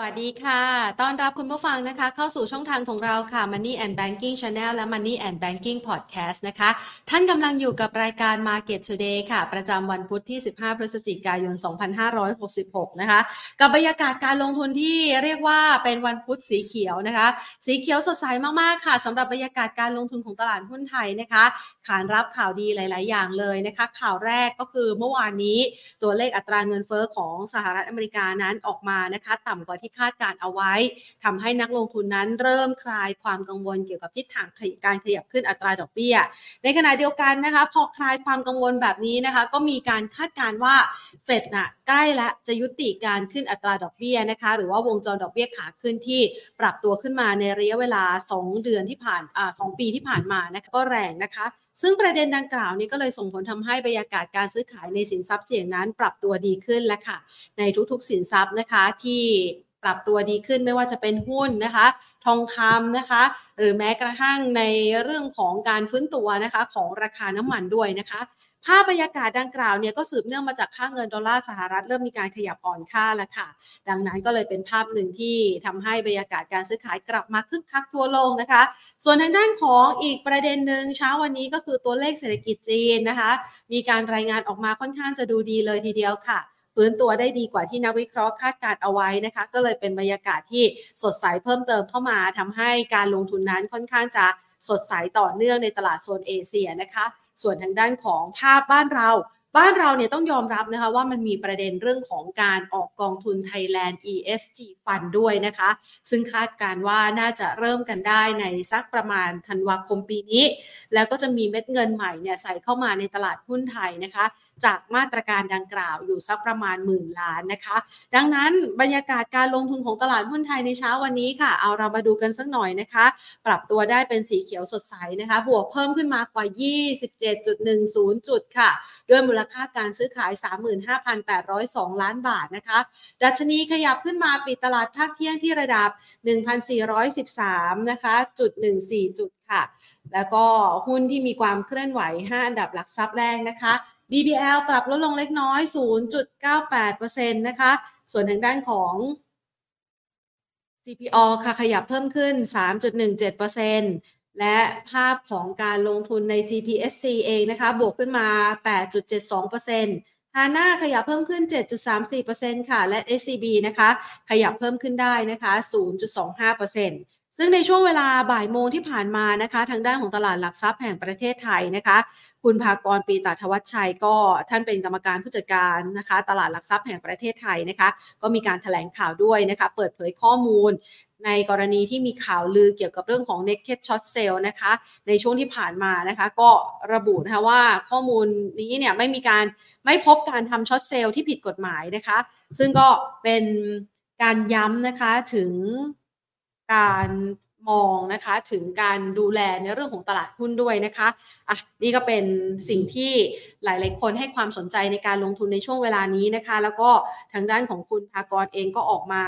สวัสดีค่ะ ต้อนรับคุณผู้ฟังนะคะ เข้าสู่ช่องทางของเราค่ะ Money and Banking Channel และ Money and Banking Podcast นะคะ ท่านกำลังอยู่กับรายการ Market Today ค่ะ ประจำวันพุธที่ 15 พฤศจิกายน 2566 นะคะ กับบรรยากาศการลงทุนที่เรียกว่าเป็นวันพุธสีเขียวนะคะ สีเขียวสดใสมาก ๆ ค่ะสำหรับบรรยากาศการลงทุนของตลาดหุ้นไทยนะคะ ขานรับข่าวดีหลาย ๆ อย่างเลยนะคะ ข่าวแรกก็คือเมื่อวานนี้ตัวเลขอัตราเงินเฟอ้อของสหรัฐอเมริกานั้นออกมานะคะ ต่ำกว่าที่คาดการเอาไว้ทำให้นักลงทุนนั้นเริ่มคลายความกังวลเกี่ยวกับทิศทางการขยับขึ้นอัตราดอกเบี้ย ในขณะเดียวกันนะคะพอคลายความกังวลแบบนี้นะคะ ก็มีการคาดการว่าเฟดน่ะใกล้ละจะยุติการขึ้นอัตราดอกเบี้ยนะคะ หรือว่าวงจรดอกเบี้ยขาขึ้นที่ปรับตัวขึ้นมาในระยะเวลา 2 เดือนที่ผ่านอ่า2ปีที่ผ่านมานะคะก็แรงนะคะ ซึ่งประเด็นดังกล่าวนี้ก็เลยส่งผลทำให้บรรยากาศการซื้อขายในสินทรัพย์เสี่ยงนั้นปรับตัวดีขึ้นแล้วค่ะ ในทุกๆสินทรัพย์นะคะที่ปรับตัวดีขึ้นไม่ว่าจะเป็นหุ้นนะคะ ทองคำนะคะ หรือแม้กระทั่งในเรื่องของการฟื้นตัวนะคะ ของราคาน้ำมันด้วยนะคะ ภาพบรรยากาศดังกล่าวเนี่ยก็สืบเนื่องมาจากค่าเงินดอลลาร์สหรัฐเริ่มมีการขยับอ่อนค่าแล้วค่ะ ดังนั้นก็เลยเป็นภาพหนึ่งที่ทำให้บรรยากาศการซื้อขายกลับมาคึกคักทั่วโลกนะคะ ส่วนทางด้านของอีกประเด็นหนึ่งเช้าวันนี้ก็คือตัวเลขเศรษฐกิจจีนนะคะ มีการรายงานออกมาค่อนข้างจะดูดีเลยทีเดียวค่ะฟื้นตัวได้ดีกว่าที่นักวิเคราะห์คาดการเอาไว้นะคะ ก็เลยเป็นบรรยากาศที่สดใสเพิ่มเติมเข้ามาทำให้การลงทุนนั้นค่อนข้างจะสดใสต่อเนื่องในตลาดโซนเอเชียนะคะ ส่วนทางด้านของภาพบ้านเรา บ้านเราเนี่ยต้องยอมรับนะคะว่ามันมีประเด็นเรื่องของการออกกองทุน Thailand ESG Fund ด้วยนะคะ ซึ่งคาดการว่าน่าจะเริ่มกันได้ในสักประมาณธันวาคมปีนี้ แล้วก็จะมีเม็ดเงินใหม่เนี่ยใส่เข้ามาในตลาดหุ้นไทยนะคะ จากมาตรการดังกล่าวอยู่สักประมาณหมื่นล้านนะคะ ดังนั้นบรรยากาศการลงทุนของตลาดหุ้นไทยในเช้าวันนี้ค่ะ เอาเรามาดูกันสักหน่อยนะคะ ปรับตัวได้เป็นสีเขียวสดใสนะคะ บวกเพิ่มขึ้นมากว่า 27.10 จุดค่ะ ด้วยมูลค่าการซื้อขาย 35,802 ล้านบาทนะคะ ดัชนีขยับขึ้นมาปิดตลาดภาคเที่ยงที่ระดับ 1,413 นะคะ จุด 14 จุดค่ะ แล้วก็หุ้นที่มีความเคลื่อนไหว 5 อันดับหลักทรัพย์แรกนะคะ BBL ปรับลดลงเล็กน้อย 0.98%นะคะ ส่วนทางด้านของ CPO ค่ะขยับเพิ่มขึ้น 3.17%และภาพของการลงทุนใน GPSC เองนะคะ บวกขึ้นมา 8.72%ฮาน่าขยับเพิ่มขึ้น 7.34%ค่ะ และ SCB นะคะ ขยับเพิ่มขึ้นได้นะคะ 0.25% ซึ่งในช่วงเวลาบ่ายโมงที่ผ่านมานะคะ ทางด้านของตลาดหลักทรัพย์แห่งประเทศไทยนะคะ คุณภากรปีตาทวัชชัยก็ท่านเป็นกรรมการผู้จัดการนะคะ ตลาดหลักทรัพย์แห่งประเทศไทยนะคะ ก็มีการถแถลงข่าวด้วยนะคะ เปิดเผยข้อมูลในกรณีที่มีข่าวลือเกี่ยวกับเรื่องของ naked short sale นะคะ ในช่วงที่ผ่านมานะคะ ก็ระบุนะคะว่าข้อมูลนี้เนี่ยไม่มีการไม่พบการทำช็อตเซลล์ที่ผิดกฎหมายนะคะ ซึ่งก็เป็นการย้ำนะคะถึง การมองนะคะถึงการดูแลในเรื่องของตลาดหุ้นด้วยนะคะอะนี่ก็เป็นสิ่งที่หลาย ๆ คนให้ความสนใจในการลงทุนในช่วงเวลานี้นะคะ แล้วก็ทางด้านของคุณภากรเองก็ออกมา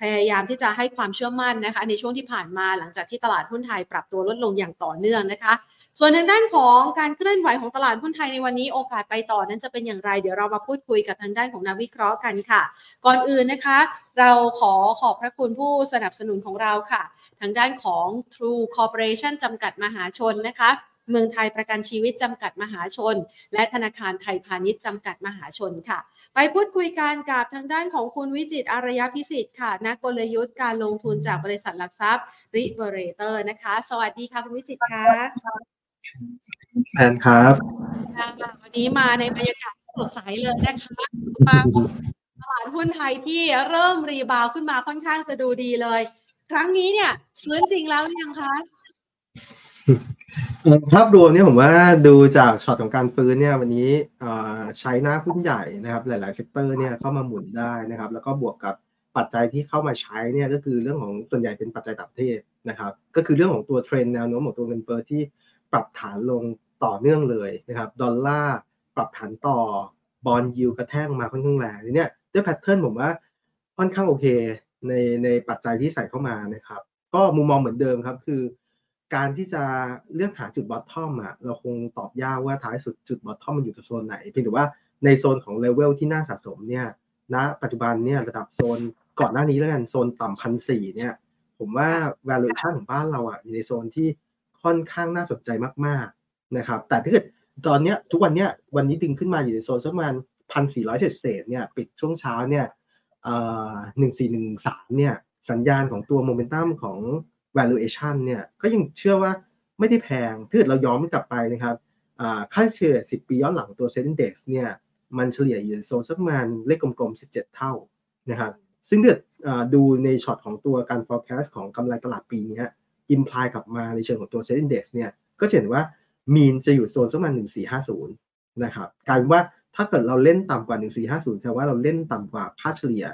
พยายามที่จะให้ความเชื่อมั่นนะคะ ในช่วงที่ผ่านมาหลังจากที่ตลาดหุ้นไทยปรับตัวลดลงอย่างต่อเนื่องนะคะ ส่วนทางด้านของการเคลื่อนไหวของตลาดหุ้นไทยในวันนี้โอกาสไปต่อนั้นจะเป็นอย่างไร เดี๋ยวเรามาพูดคุยกับทางด้านของนักวิเคราะห์กันค่ะ ก่อนอื่นนะคะ เราขอขอบพระคุณผู้สนับสนุนของเราค่ะ ทางด้านของ True Corporation จำกัดมหาชนนะคะเมืองไทยประกันชีวิตจำกัดมหาชน และธนาคารไทยพาณิชย์จำกัดมหาชนค่ะ ไปพูดคุยกันกับทางด้านของคุณวิจิตอารยพิสิทธิ์ค่ะ นักกลยุทธ์การลงทุนจากบริษัทหลักทรัพย์Liberator นะคะ สวัสดีค่ะ คุณวิจิตค่ะ แทนครับวันนี้มาในบรรยากาศสดใสเลยนะคะมาตลาดหุ้นไทยที่เริ่ม rebound ขึ้นมาค่อนข้างจะดูดีเลย ครั้งนี้เนี่ยฟื้นจริงแล้วยังคะภาพรวมเนี่ยผมว่าดูจากช็อตของการฟื้นเนี่ยวันนี้ใช้หน้าหุ้นใหญ่นะครับ หลายๆเซกเตอร์เนี่ยเข้ามาหมุนได้นะครับ แล้วก็บวกกับปัจจัยที่เข้ามาใช้เนี่ยก็คือเรื่องของส่วนใหญ่เป็นปัจจัยต่างประเทศนะครับ ก็คือเรื่องของตัวเทรนแนวโน้มของตัวเงินเฟ้อที่ ปรับฐานลงต่อเนื่องเลยนะครับดอลลาร์ปรับฐานต่อ bond yield กระแทกมาค่อนข้างแรงเนี่ยด้วย pattern ผมว่าค่อนข้างโอเคในในปัจจัยที่ใส่เข้ามานะครับ ก็มุมมองเหมือนเดิมครับคือ การที่จะเลือกหาจุด bottom อะเราคงตอบยากว่าท้ายสุดจุด bottom มันอยู่ที่โซนไหนเพียงแต่ว่าในโซนของเลเวลที่น่าสะสมเนี่ยณนะปัจจุบันเนี่ยระดับโซนก่อนหน้านี้แล้วกันโซนต่ำพันสี่เนี่ย ผมว่า valuation ของบ้านเราอะอยู่ในโซนที่ ค่อนข้างน่าสนใจมากๆนะครับ แต่ถ้าเกิดตอนเนี้ยทุกวันเนี้ยวันนี้ดึงขึ้นมาอยู่ในโซนสักประมาณพันสี่ร้อยเศษเนี่ยปิดช่วงเช้าเนี่ยหนึ่งสี่หนึ่งสามเนี่ยสัญญาณของตัวโมเมนตัมของ valuation เนี่ยก็ยังเชื่อว่าไม่ได้แพงถ้าเกิดเราย้อนกลับไปนะครับค่าเฉลี่ย10 ปีย้อนหลังตัวเซ็นดี x เนี่ยมันเฉลี่ยอยู่ในโซนสักประมาณเลขกลมๆ 17 เท่านะครับซึ่งเกิดดูในช็อตของตัวการ forecast ของกำไรตลาดปีนี้ อิมพลายกลับมาในเชิงของตัวเซ็นดี x เนี่ยก็เห็นว่ามีนจะอยู่โซนสักประมาณ1450นะครับกลายเป็นว่าถ้าเกิดเราเล่นต่ำกว่า 1450แสดงว่าเราเล่นต่ำกว่าค่าเฉลี่ย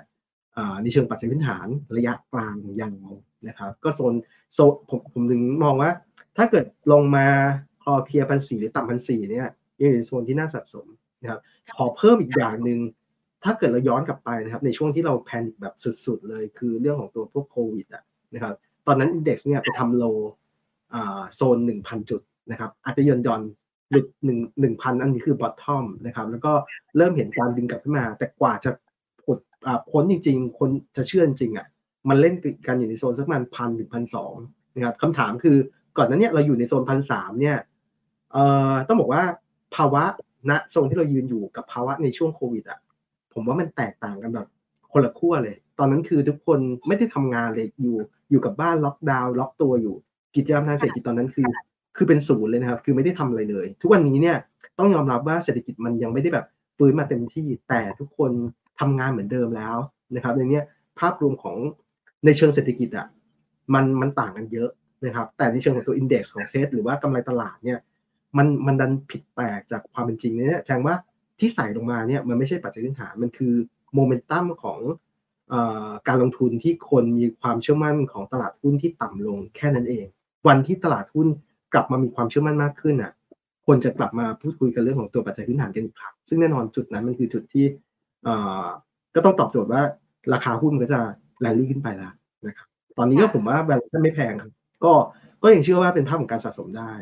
ในเชิงปัจจัยพื้นฐานระยะกลางยาวนะครับ ก็โซนโซผมผมถึงมองว่า ถ้าเกิดลงมาคลอเพียพันสี่หรือต่ำพันสี่เนี่ยยังอยู่โซนที่น่าสะสมนะครับขอเพิ่มอีกอย่างหนึ่งถ้าเกิดเราย้อนกลับไปนะครับ ในช่วงที่เราแพนิคแบบสุด ๆ เลยคือเรื่องของตัวพวกโควิดอะนะครับ ตอนนั้นอินเด็กซ์เนี่ยไปทำโลโซนหนึ่งพันจุดนะครับ อาจจะย่อนย่อนหลุดหนึ่งหนึ่งพันอันนี้คือบอททอมนะครับ แล้วก็เริ่มเห็นการดึงกลับขึ้นมา แต่กว่าจะผลพ้นจริง ๆ คนจะเชื่อจริงอะ มันเล่นกันอยู่ในโซนสักประมาณพันถึงพันสองนะครับคำถามคือก่อนนั้นเนี่ยเราอยู่ในโซนพันสามเนี่ยเอ่อต้องบอกว่าภาวะณโซนที่เรายืนอยู่กับภาวะในช่วงโควิดอะผมว่ามันแตกต่างกันแบบคนละขั้วเลย ตอนนั้นคือทุกคนไม่ได้ทำงานเลยอยู่ อยู่กับบ้านล็อกดาวน์ล็อกตัวอยู่ กิจกรรมทางเศรษฐกิจตอนนั้นคือ คือเป็นศูนย์เลยนะครับ คือไม่ได้ทำอะไรเลย ทุกวันนี้เนี่ยต้องยอมรับว่าเศรษฐกิจมันยังไม่ได้แบบฟื้นมาเต็มที่ แต่ทุกคนทำงานเหมือนเดิมแล้วนะครับในนี้ภาพรวมของในเชิงเศรษฐกิจอะมันมันต่างกันเยอะนะครับ แต่ในเชิงของตัวอินเด็กซ์ของเซตหรือว่ากำไรตลาดเนี่ยมันมันดันผิดแปลกจากความเป็นจริงเนี่ยแทงว่าที่ใส่ลงมาเนี่ยมันไม่ใช่ปัจจัยพื้นฐานมันคือโมเมนตัมของ การลงทุนที่คนมีความเชื่อมั่นของตลาดหุ้นที่ต่ำลงแค่นั้นเอง วันที่ตลาดหุ้นกลับมามีความเชื่อมั่นมากขึ้นอะคนจะกลับมาพูดคุยกันเรื่องของตัวปัจจัยพื้นฐานกันอีกครั้งซึ่งแน่นอนจุดนั้นมันคือจุดที่ก็ต้องตอบโจทย์ว่าราคาหุ้นก็จะแรลลี่ขึ้นไปแล้วนะครับตอนนี้ก็ผมว่าแบงค์ไม่แพงครับก็ก็ยังเชื่อว่าเป็นภาพของการสะสมได้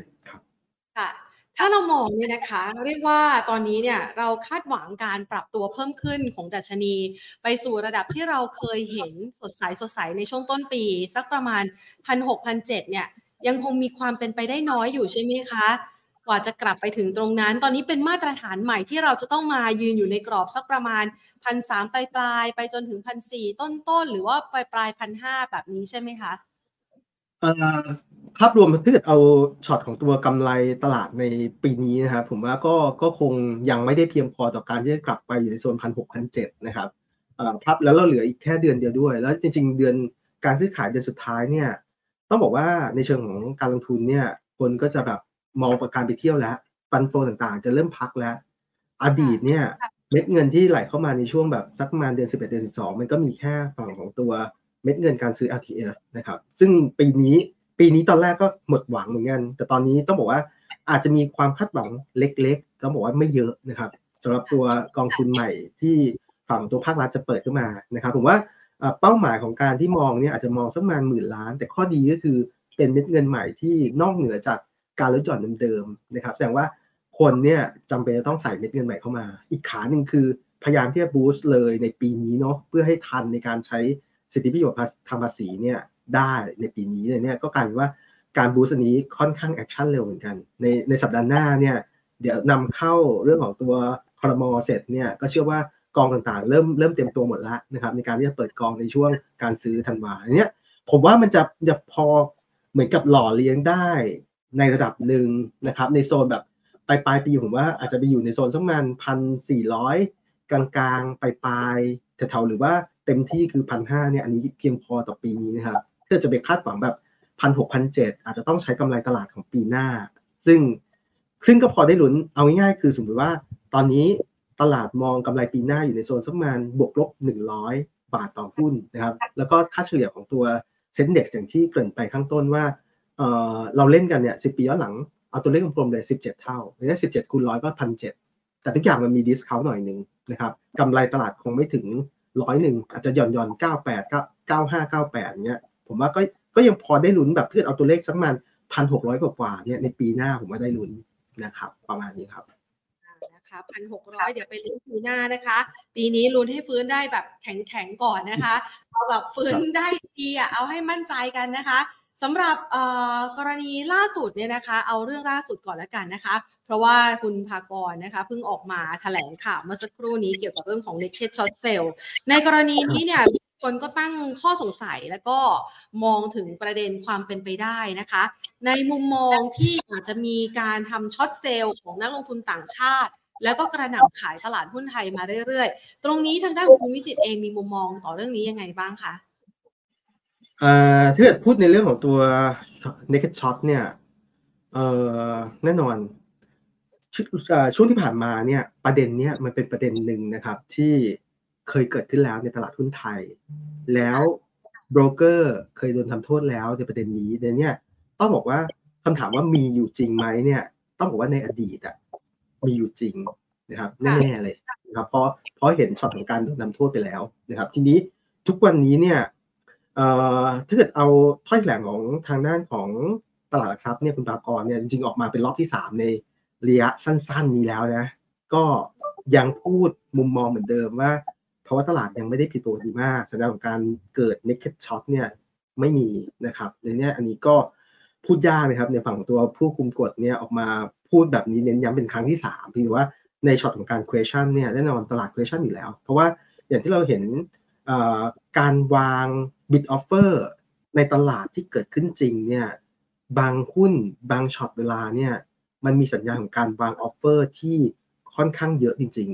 ถ้าเรามองเนี่ยนะคะ เรียกว่าตอนนี้เนี่ยเราคาดหวังการปรับตัวเพิ่มขึ้นของดัชนี ไปสู่ระดับที่เราเคยเห็นสดใสสดใสในช่วงต้นปี สักประมาณพันหกพันเจ็ดเนี่ยยังคงมีความเป็นไปได้น้อยอยู่ใช่ไหมคะกว่าจะกลับไปถึงตรงนั้น ตอนนี้เป็นมาตรฐานใหม่ที่เราจะต้องมายืนอยู่ในกรอบสักประมาณพันสามปลายปลายไปจนถึงพันสี่ต้นต้นหรือว่าปลายปลายพันห้าแบบนี้ใช่ไหมคะ ภาพรวมถ้าเกิดเอาช็อตของตัวกำไรตลาดในปีนี้นะครับผมว่าก็ก็คงยังไม่ได้เพียงพอต่อการที่จะกลับไปอยู่ในโซนพันหกพันเจ็ดนะครับภาพแล้วเราเหลืออีกแค่เดือนเดียวด้วย แล้วจริง ๆ เดือนการซื้อขายเดือนสุดท้ายเนี่ยต้องบอกว่าในเชิงของการลงทุนเนี่ยคนก็จะแบบมองประการไปเที่ยวแล้วฟันโฟต่างๆ จะเริ่มพักแล้ว อดีตเนี่ยเม็ดเงินที่ไหลเข้ามาในช่วงแบบสักประมาณเดือน 11 เดือน 12 มันก็มีแค่ฝั่งของตัวเม็ดเงินการซื้อ RTF นะครับซึ่งปีนี้ ปีนี้ตอนแรกก็หมดหวังเหมือนกัน แต่ตอนนี้ต้องบอกว่าอาจจะมีความคาดหวังเล็กๆต้องบอกว่าไม่เยอะนะครับสำหรับตัวกองทุนใหม่ที่ฝั่งตัวภาครัฐจะเปิดขึ้นมานะครับ ผมว่าเป้าหมายของการที่มองเนี่ยอาจจะมองสักประมาณหมื่นล้าน แต่ข้อดีก็คือเป็นเม็ดเงินใหม่ที่นอกเหนือจากการลดหย่อนเดิมๆนะครับ แสดงว่าคนเนี่ยจำเป็นจะต้องใส่เม็ดเงินใหม่เข้ามา อีกขาหนึ่งคือพยายามที่จะ boost เลยในปีนี้เนาะเพื่อให้ทันในการใช้สิทธิประโยชน์ทางภาษีเนี่ย ได้ในปีนี้เนี่ยก็กลายเป็นว่าการ boost นี้ค่อนข้าง action เร็วเหมือนกัน ในในสัปดาห์หน้าเนี่ยเดี๋ยวนำเข้าเรื่องของตัวคอรมอเสร็จเนี่ยก็เชื่อว่ากองต่างๆ เริ่มเริ่มเต็มตัวหมดแล้วนะครับในการที่จะเปิดกองในช่วงการซื้อธันวาเนี้ยผมว่ามันจะจะพอเหมือนกับหล่อเลี้ยงได้ในระดับหนึ่งนะครับในโซนแบบปลายปลายปีผมว่าอาจจะไปอยู่ในโซนสักประมาณพันสี่ร้อยกลางๆปลายปลายแถวๆหรือว่าเต็มที่คือพันห้าเนี่ยอันนี้เพียงพอต่อปีนี้นะครับ ถ้าจะไปคาดหวังแบบพันหกพันเจ็ดอาจจะต้องใช้กำไรตลาดของปีหน้า ซึ่งซึ่งก็พอได้ลุ้นเอาง่ายๆ คือสมมติว่าตอนนี้ตลาดมองกำไรปีหน้าอยู่ในโซนสักประมาณบวกลบหนึ่งร้อยบาทต่อหุ้นนะครับแล้วก็ค่าเฉลี่ยของตัว SET Index อย่างที่เกริ่นไปข้างต้นว่าเออเราเล่นกันเนี่ยสิบปีย้อนหลังเอาตัวเลขกลมๆเลยสิบเจ็ดเท่าเนี่ยสิบเจ็ดคูณร้อยก็พันเจ็ดแต่ทุกอย่างมันมี discount หน่อยหนึ่งนะครับกำไรตลาดคงไม่ถึงร้อยหนึ่งอาจจะหย่อนหย่อนเก้าแปดเก้าเก้าห้าเก้าแปดเนี้ย ผมว่าก็ก็ยังพอได้ลุ้นแบบเพื่อเอาตัวเลขสักมันพันหกร้อยกว่าเนี่ยในปีหน้าผมว่าได้ลุ้นนะครับ ประมาณนี้ครับนะคะพันหกร้อยเดี๋ยวไปลุ้นปีหน้านะคะ ปีนี้ลุ้นให้ฟื้นได้แบบแข็งๆก่อนนะคะ เอาแบบฟื้นได้ดีอะเอาให้มั่นใจกันนะคะสำหรับกรณีล่าสุดเนี่ยนะคะ เอาเรื่องล่าสุดก่อนแล้วกันนะคะ เพราะว่าคุณภากรนะคะเพิ่งออกมาแถลงข่าวเมื่อสักครู่นี้เกี่ยวกับเรื่องของ naked short sale ในกรณีนี้เนี่ย คนก็ตั้งข้อสงสัยแล้วก็มองถึงประเด็นความเป็นไปได้นะคะ ในมุมมองที่อาจจะมีการทำช็อตเซลล์ของนักลงทุนต่างชาติ แล้วก็กระหน่ำขายตลาดหุ้นไทยมาเรื่อยๆ ตรงนี้ทางด้านของคุณวิจิตเองมีมุมมองต่อเรื่องนี้ยังไงบ้างคะถ้าเกิดพูดในเรื่องของตัว naked shot เนี่ยแน่นอนช่วงที่ผ่านมาเนี่ยประเด็นเนี้ยมันเป็นประเด็นหนึ่งนะครับที่ เคยเกิดขึ้นแล้วในตลาดหุ้นไทย แล้วโบรกเกอร์เคยโดนทำโทษแล้วในประเด็นนี้เดี๋ยวนี้ต้องบอกว่าคำถามว่ามีอยู่จริงไหมเนี่ย ต้องบอกว่าในอดีตอะมีอยู่จริงนะครับแน่ๆเลยนะครับเพราะเพราะเห็นช็อตของการโดนทำโทษไปแล้วนะครับ ทีนี้ทุกวันนี้เนี่ยถ้าเกิดเอาถ้อยแถลงของทางด้านของตลาดทรัพย์เนี่ยคุณปากรเนี่ยจริงๆออกมาเป็นรอบที่สามในระยะสั้นๆนี้แล้วนะ ก็ยังพูดมุมมองเหมือนเดิมว่า เพราะว่าตลาดยังไม่ได้ผิดปกติมากสัญญาณของการเกิด naked short เนี่ยไม่มีนะครับในนี้อันนี้ก็พูดยากนะครับในฝั่งของตัวผู้คุมกฎเนี่ยออกมาพูดแบบนี้เน้นย้ำเป็นครั้งที่สามพี่ว่าในช็อตของการ question เนี่ยแน่นอนตลาด question อยู่แล้ว เพราะว่าอย่างที่เราเห็นการวาง bid offer ในตลาดที่เกิดขึ้นจริงเนี่ยบางหุ้นบางช็อตเวลาเนี่ยมันมีสัญญาณของการวาง offer ที่ค่อนข้างเยอะจริง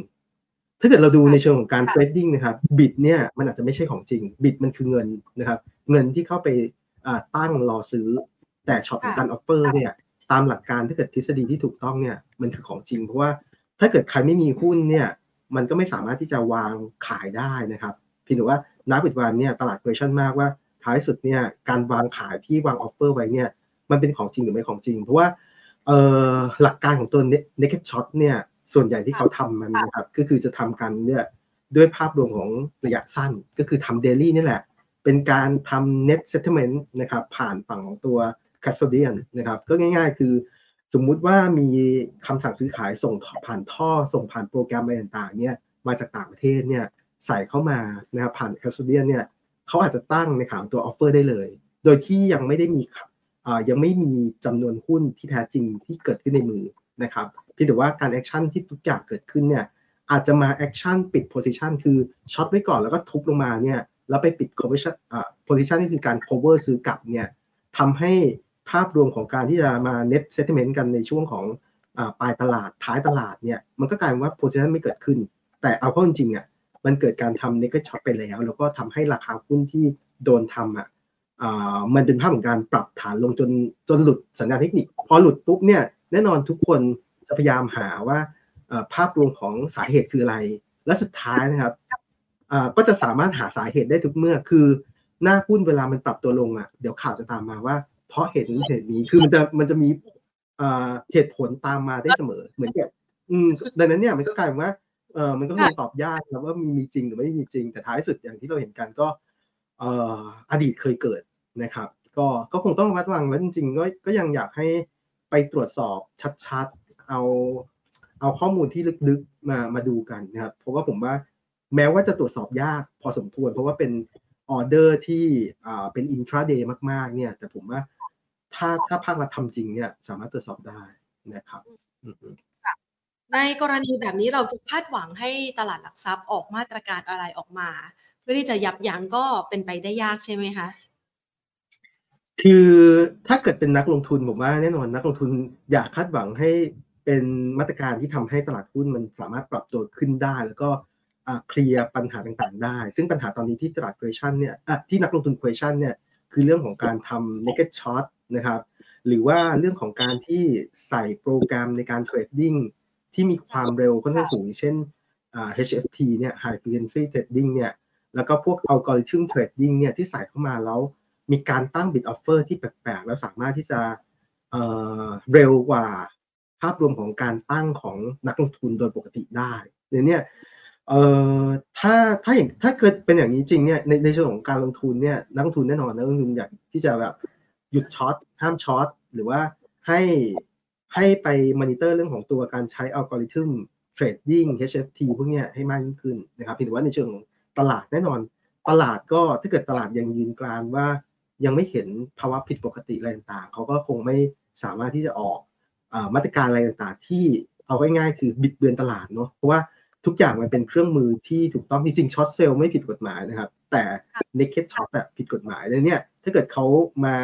ถ้าเกิดเราดูในเชิงของการ trading นะครับ bid เนี่ยมันอาจจะไม่ใช่ของจริง bid มันคือเงินนะครับ เงินที่เข้าไปตั้งรอซื้อ แต่ช็อตของการ offer เนี่ยตามหลักการถ้าเกิดทฤษฎีที่ถูกต้องเนี่ยมันคือของจริง เพราะว่าถ้าเกิดใครไม่มีหุ้นเนี่ยมันก็ไม่สามารถที่จะวางขายได้นะครับเพียงแต่ว่านักปัจจุบันเนี่ยตลาดเ q u ชั่นมากว่าท้ายสุดเนี่ยการวางขายที่วางออฟเฟอร์ไว้เนี่ยมันเป็นของจริงหรือไม่ของจริง เพราะว่าหลักการของตัว naked shot เนี่ย ส่วนใหญ่ที่เขาทำมันนะครับก็คือจะทำกันเนี่ยด้วยภาพรวมของระยะสั้นก็คือทำเดลี่นี่แหละ เป็นการทำ net settlement นะครับผ่านฝั่งของตัว custodian นะครับก็ง่ายๆ คือสมมุติว่ามีคำสั่งซื้อขายส่งผ่านท่อ ส่งผ่านโปรแกรมอะไรต่างๆเนี่ยมาจากต่างประเทศเนี่ยใส่เข้ามานะครับผ่าน custodian เนี่ยเขาอาจจะตั้งในขาตัว offer ได้เลย โดยที่ยังไม่ได้มียังไม่มีจำนวนหุ้นที่แท้จริงที่เกิดขึ้นในมือนะครับ ที่ถือว่าการ action ที่ทุกอย่างเกิดขึ้นเนี่ยอาจจะมา action ปิด position คือ short ไว้ก่อนแล้วก็ทุบลงมาเนี่ยแล้วไปปิด position อ่า position นี่คือการ cover ซื้อกลับเนี่ยทำให้ภาพรวมของการที่จะมา net sentiment กันในช่วงของปลายตลาดท้ายตลาดเนี่ยมันก็กลายเป็นว่าโพซิชันไม่เกิดขึ้น แต่เอาเข้าจริงๆอะมันเกิดการทำ naked short ไปแล้ว แล้วก็ทำให้ราคาหุ้นที่โดนทำอะมันเป็นภาพของการปรับฐานลงจนจนหลุดสัญญาณเทคนิค พอหลุดปุ๊บเนี่ยแน่นอนทุกคน จะพยายามหาว่าภาพรวมของสาเหตุคืออะไร และสุดท้ายนะครับก็จะสามารถหาสาเหตุได้ทุกเมื่อ คือหน้าหุ้นเวลามันปรับตัวลงอะเดี๋ยวข่าวจะตามมาว่า เพราะเหตุนี้เหตุนี้คือมันจะมันจะมีเหตุผลตามมาได้เสมอ เหมือนกับดังนั้นเนี่ยมันก็กลายเป็นว่าเออมันก็คงตอบยากนะว่ามีมีจริงหรือไม่มีจริง แต่ท้ายสุดอย่างที่เราเห็นกันก็เอ่ออดีตเคยเกิดนะครับ ก็ก็คงต้องระมัดระวังแล้วจริงๆก็ก็ยังอยากให้ไปตรวจสอบชัด เอาเอาข้อมูลที่ลึกๆมามาดูกันนะครับ เพราะว่าผมว่าแม้ว่าจะตรวจสอบยากพอสมควร เพราะว่าเป็นออเดอร์ที่อ่าเป็นอินทราเดย์มากๆ เนี่ย แต่ผมว่าถ้าถ้าภาครัฐทำจริงเนี่ย สามารถตรวจสอบได้นะครับในกรณีแบบนี้เราจะคาดหวังให้ตลาดหลักทรัพย์ออกมาตรการอะไรออกมา เพื่อที่จะยับยั้งก็เป็นไปได้ยากใช่ไหมคะคือถ้าเกิดเป็นนักลงทุนผมว่าแน่นอนนักลงทุนอยากคาดหวังให้ เป็นมาตรการที่ทำให้ตลาดหุ้นมันสามารถปรับตัวขึ้นได้ แล้วก็เคลียร์ปัญหาต่างๆ ได้ ซึ่งปัญหาตอนนี้ที่ตลาด question เนี่ยที่นักลงทุน question เนี่ยคือเรื่องของการทำ naked short นะครับ หรือว่าเรื่องของการที่ใส่โปรแกรมในการเทรดดิ้งที่มีความเร็วค่อนข้างสูงเช่น HFT เนี่ย high frequency trading เนี่ยแล้วก็พวก algorithm trading เนี่ยที่ใส่เข้ามาแล้วมีการตั้ง bid offer ที่แปลกๆ แล้วสามารถที่จะเร็วกว่า ภาพรวมของการตั้งของนักลงทุนโดยปกติได้เนี่ยเอ่อถ้าถ้าอย่างถ้าเกิดเป็นอย่างนี้จริงเนี่ยในในเชิงของการลงทุนเนี่ยนักลงทุนแน่นอนนักลงทุนอยากที่จะแบบหยุด short ห้าม short หรือว่าให้ให้ไปมอนิเตอร์เรื่องของตัวการใช้ algorithm trading HFT พวกเนี้ยให้มากยิ่งขึ้นนะครับเพียงแต่ว่าในเชิงของตลาดแน่นอน ตลาดก็ถ้าเกิดตลาดยังยืนกรานว่ายังไม่เห็นภาวะผิดปกติอะไรต่างๆเขาก็คงไม่สามารถที่จะออก มาตรการอะไรต่างๆ ที่เอาง่ายๆคือบิดเบือนตลาดเนาะเพราะว่าทุกอย่างมันเป็นเครื่องมือที่ถูกต้องจริงๆ short sell ไม่ผิดกฎหมายนะครับ แต่ naked short อะผิดกฎหมายเลยเนี่ยถ้าเกิดเขามา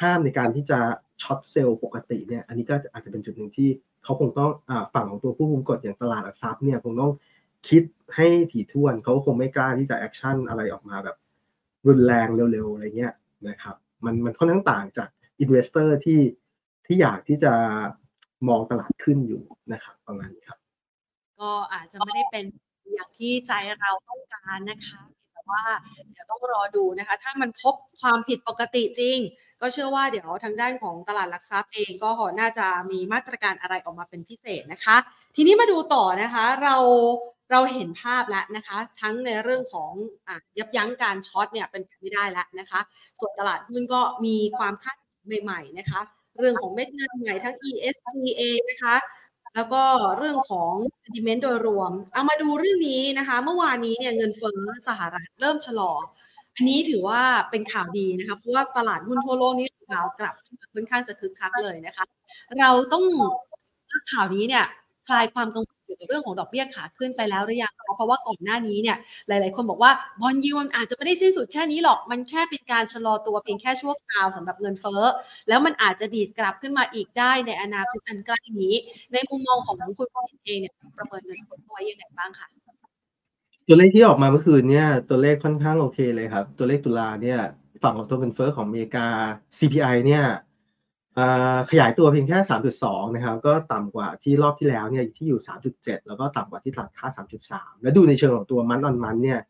ห้ามในการที่จะ short sell ปกติเนี่ยอันนี้ก็อาจจะเป็นจุดหนึ่งที่เขาคงต้องอฝั่งของตัวผู้คุมกฎอย่างตลาดหลักทรัพย์เนี่ยคงต้องคิดให้ถี่ถ้วนเขาคงไม่กล้าที่จะ action อะไรออกมาแบบ รุนแรงเร็วๆอะไรเงี้ยนะครับมันมันค่อนข้างต่างจาก investor ที่ที่อยากที่จะ มองตลาดขึ้นอยู่นะครับประมาณนี้ครับ ก็อาจจะไม่ได้เป็นอย่างที่ใจเราต้องการนะคะแต่ว่าเดี๋ยวต้องรอดูนะคะ ถ้ามันพบความผิดปกติจริง ก็เชื่อว่าเดี๋ยวทางด้านของตลาดหลักทรัพย์เองก็น่าจะมีมาตรการอะไรออกมาเป็นพิเศษนะคะ ทีนี้มาดูต่อนะคะเราเราเห็นภาพแล้วนะคะ ทั้งในเรื่องของอยับยั้งการช็อตเนี่ยเป็นไปไม่ได้แล้วนะคะ ส่วนตลาดหุ้นก็มีความคาดใหม่ๆนะคะ เรื่องของเม็ดเงินใหม่ทั้ง ESGA นะคะ แล้วก็เรื่องของ sentiment โดยรวม เอามาดูเรื่องนี้นะคะ เมื่อวานนี้เนี่ยเงินเฟ้อสหรัฐเริ่มชะลอ อันนี้ถือว่าเป็นข่าวดีนะคะ เพราะว่าตลาดหุ้นทั่วโลกนี้ข่าวกลับค่อนข้างจะคึกคักเลยนะคะ เราต้องข่าวนี้เนี่ยคลายความกังวล กี่ยวกับเรื่องของดอกเบี้ยขาขึ้นไปแล้วหรือยังเพราะว่าก่อนหน้านี้เนี่ยหลาย ๆ คนบอกว่าบอลยูมันอาจจะไม่ได้สิ้นสุดแค่นี้หรอกมันแค่เป็นการชะลอตัวเพียงแค่ชั่วคราวสำหรับเงินเฟ้อแล้วมันอาจจะดีดกลับขึ้นมาอีกได้ในอนาคตอันใกล้นี้ ในมุมมองของคุณผู้เองเนี่ยประเมินเงินเฟ้อไว้ยังไงบ้างคะตัวเลขที่ออกมาเมื่อคืนเนี่ยตัวเลขค่อนข้างโอเคเลยครับ ตัวเลขตุลาเนี่ยฝั่งของตัวเงินเฟ้อของอเมริกา CPI เนี่ย ขยายตัวเพียงแค่ 3.2 นะครับ ก็ต่ำกว่าที่รอบที่แล้วเนี่ยที่อยู่ 3.7 แล้วก็ต่ำกว่าที่ตลาดค่า 3.3 แล้วดูในเชิงของตัวมันออนมันเนี่ย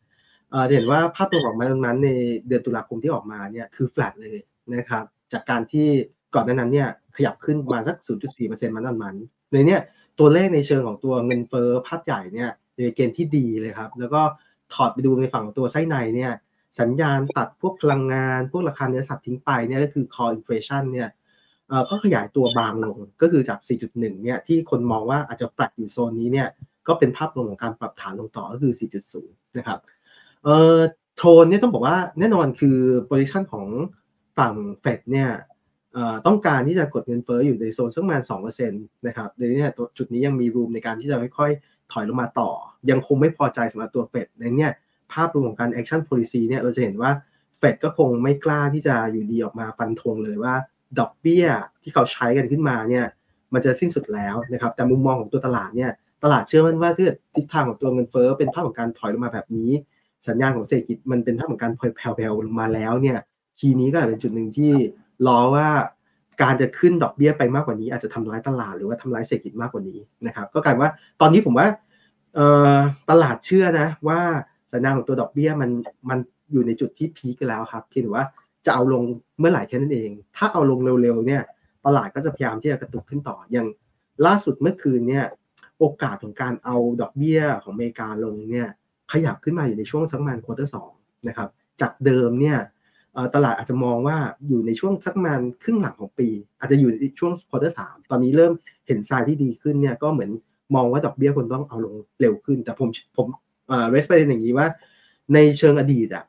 จะเห็นว่าภาพรวมของมันออนมันในเดือนตุลาคมที่ออกมาเนี่ยคือแฟลตเลยนะครับ จากการที่ก่อนหน้านั้นเนี่ยขยับขึ้นมาสัก 0.4%มันออนมัน ในเนี่ยตัวเลขในเชิงของตัวเงินเฟ้อภาพใหญ่เนี่ยในเกณฑ์ที่ดีเลยครับ แล้วก็ถอดไปดูในฝั่งของตัวไส้ในเนี่ยสัญญาณตัดพวกพลังงาน พวกราคาเนื้อสัตว์ทิ้งไปเนี่ยก็คือ core inflation เนี่ย ก็ขยายตัวบางลงก็คือจาก 4.1 เนี่ยที่คนมองว่าอาจจะแฟลตอยู่โซนนี้เนี่ยก็เป็นภาพรวมของการปรับฐานลงต่อก็คือ 4.0 นะครับเอ่อโทนเนี่ยต้องบอกว่าแน่นอนคือ position ของฝั่งเฟดเนี่ยต้องการที่จะกดเงินเฟ้ออยู่ในโซนสักประมาณ2%นะครับในนี้ตัวจุดนี้ยังมี room ในการที่จะค่อยๆถอยลงมาต่อ ยังคงไม่พอใจสำหรับตัวเฟดในนี้ภาพรวมของการ action policy เนี่ยเราจะเห็นว่าเฟดก็คงไม่กล้าที่จะอยู่ดีออกมาฟันธงเลยว่า ดอกเบี้ยที่เขาใช้กันขึ้นมาเนี่ยมันจะสิ้นสุดแล้วนะครับแต่มุมมองของตัวตลาดเนี่ยตลาดเชื่อมั่นว่าถ้าทิศทางของตัวเงินเฟ้อเป็นภาพของการถอยลงมาแบบนี้ สัญญาณของเศรษฐกิจมันเป็นภาพของการแผ่วๆลงมาแล้วเนี่ยทีนี้ก็อาจเป็นจุดหนึ่งที่รอว่าการจะขึ้นดอกเบี้ยไปมากกว่านี้อาจจะทำร้ายตลาดหรือว่าทำร้ายเศรษฐกิจมากกว่านี้นะครับก็กลายว่าตอนนี้ผมว่าตลาดเชื่อนะว่าสัญญาณของตัวดอกเบี้ยมันมันอยู่ในจุดที่พีคแล้วครับเพียงแต่ว่า จะเอาลงเมื่อไหร่แค่นั้นเอง ถ้าเอาลงเร็วๆเนี่ยตลาดก็จะพยายามที่จะกระตุกขึ้นต่ออย่างล่าสุดเมื่อคืนเนี่ยโอกาสของการเอาดอกเบี้ยของอเมริกาลงเนี่ยขยับขึ้นมาอยู่ในช่วงสักประมาณควอเตอร์สองนะครับจากเดิมเนี่ยตลาดอาจจะมองว่าอยู่ในช่วงสักประมาณครึ่งหลังของปี อาจจะอยู่ในช่วง quarter สามตอนนี้เริ่มเห็นทรายที่ดีขึ้นเนี่ยก็เหมือนมองว่าดอกเบี้ยคนต้องเอาลงเร็วขึ้น แต่ผมผม raise ประเด็นอย่างนี้ว่า ในเชิงอดีตอะ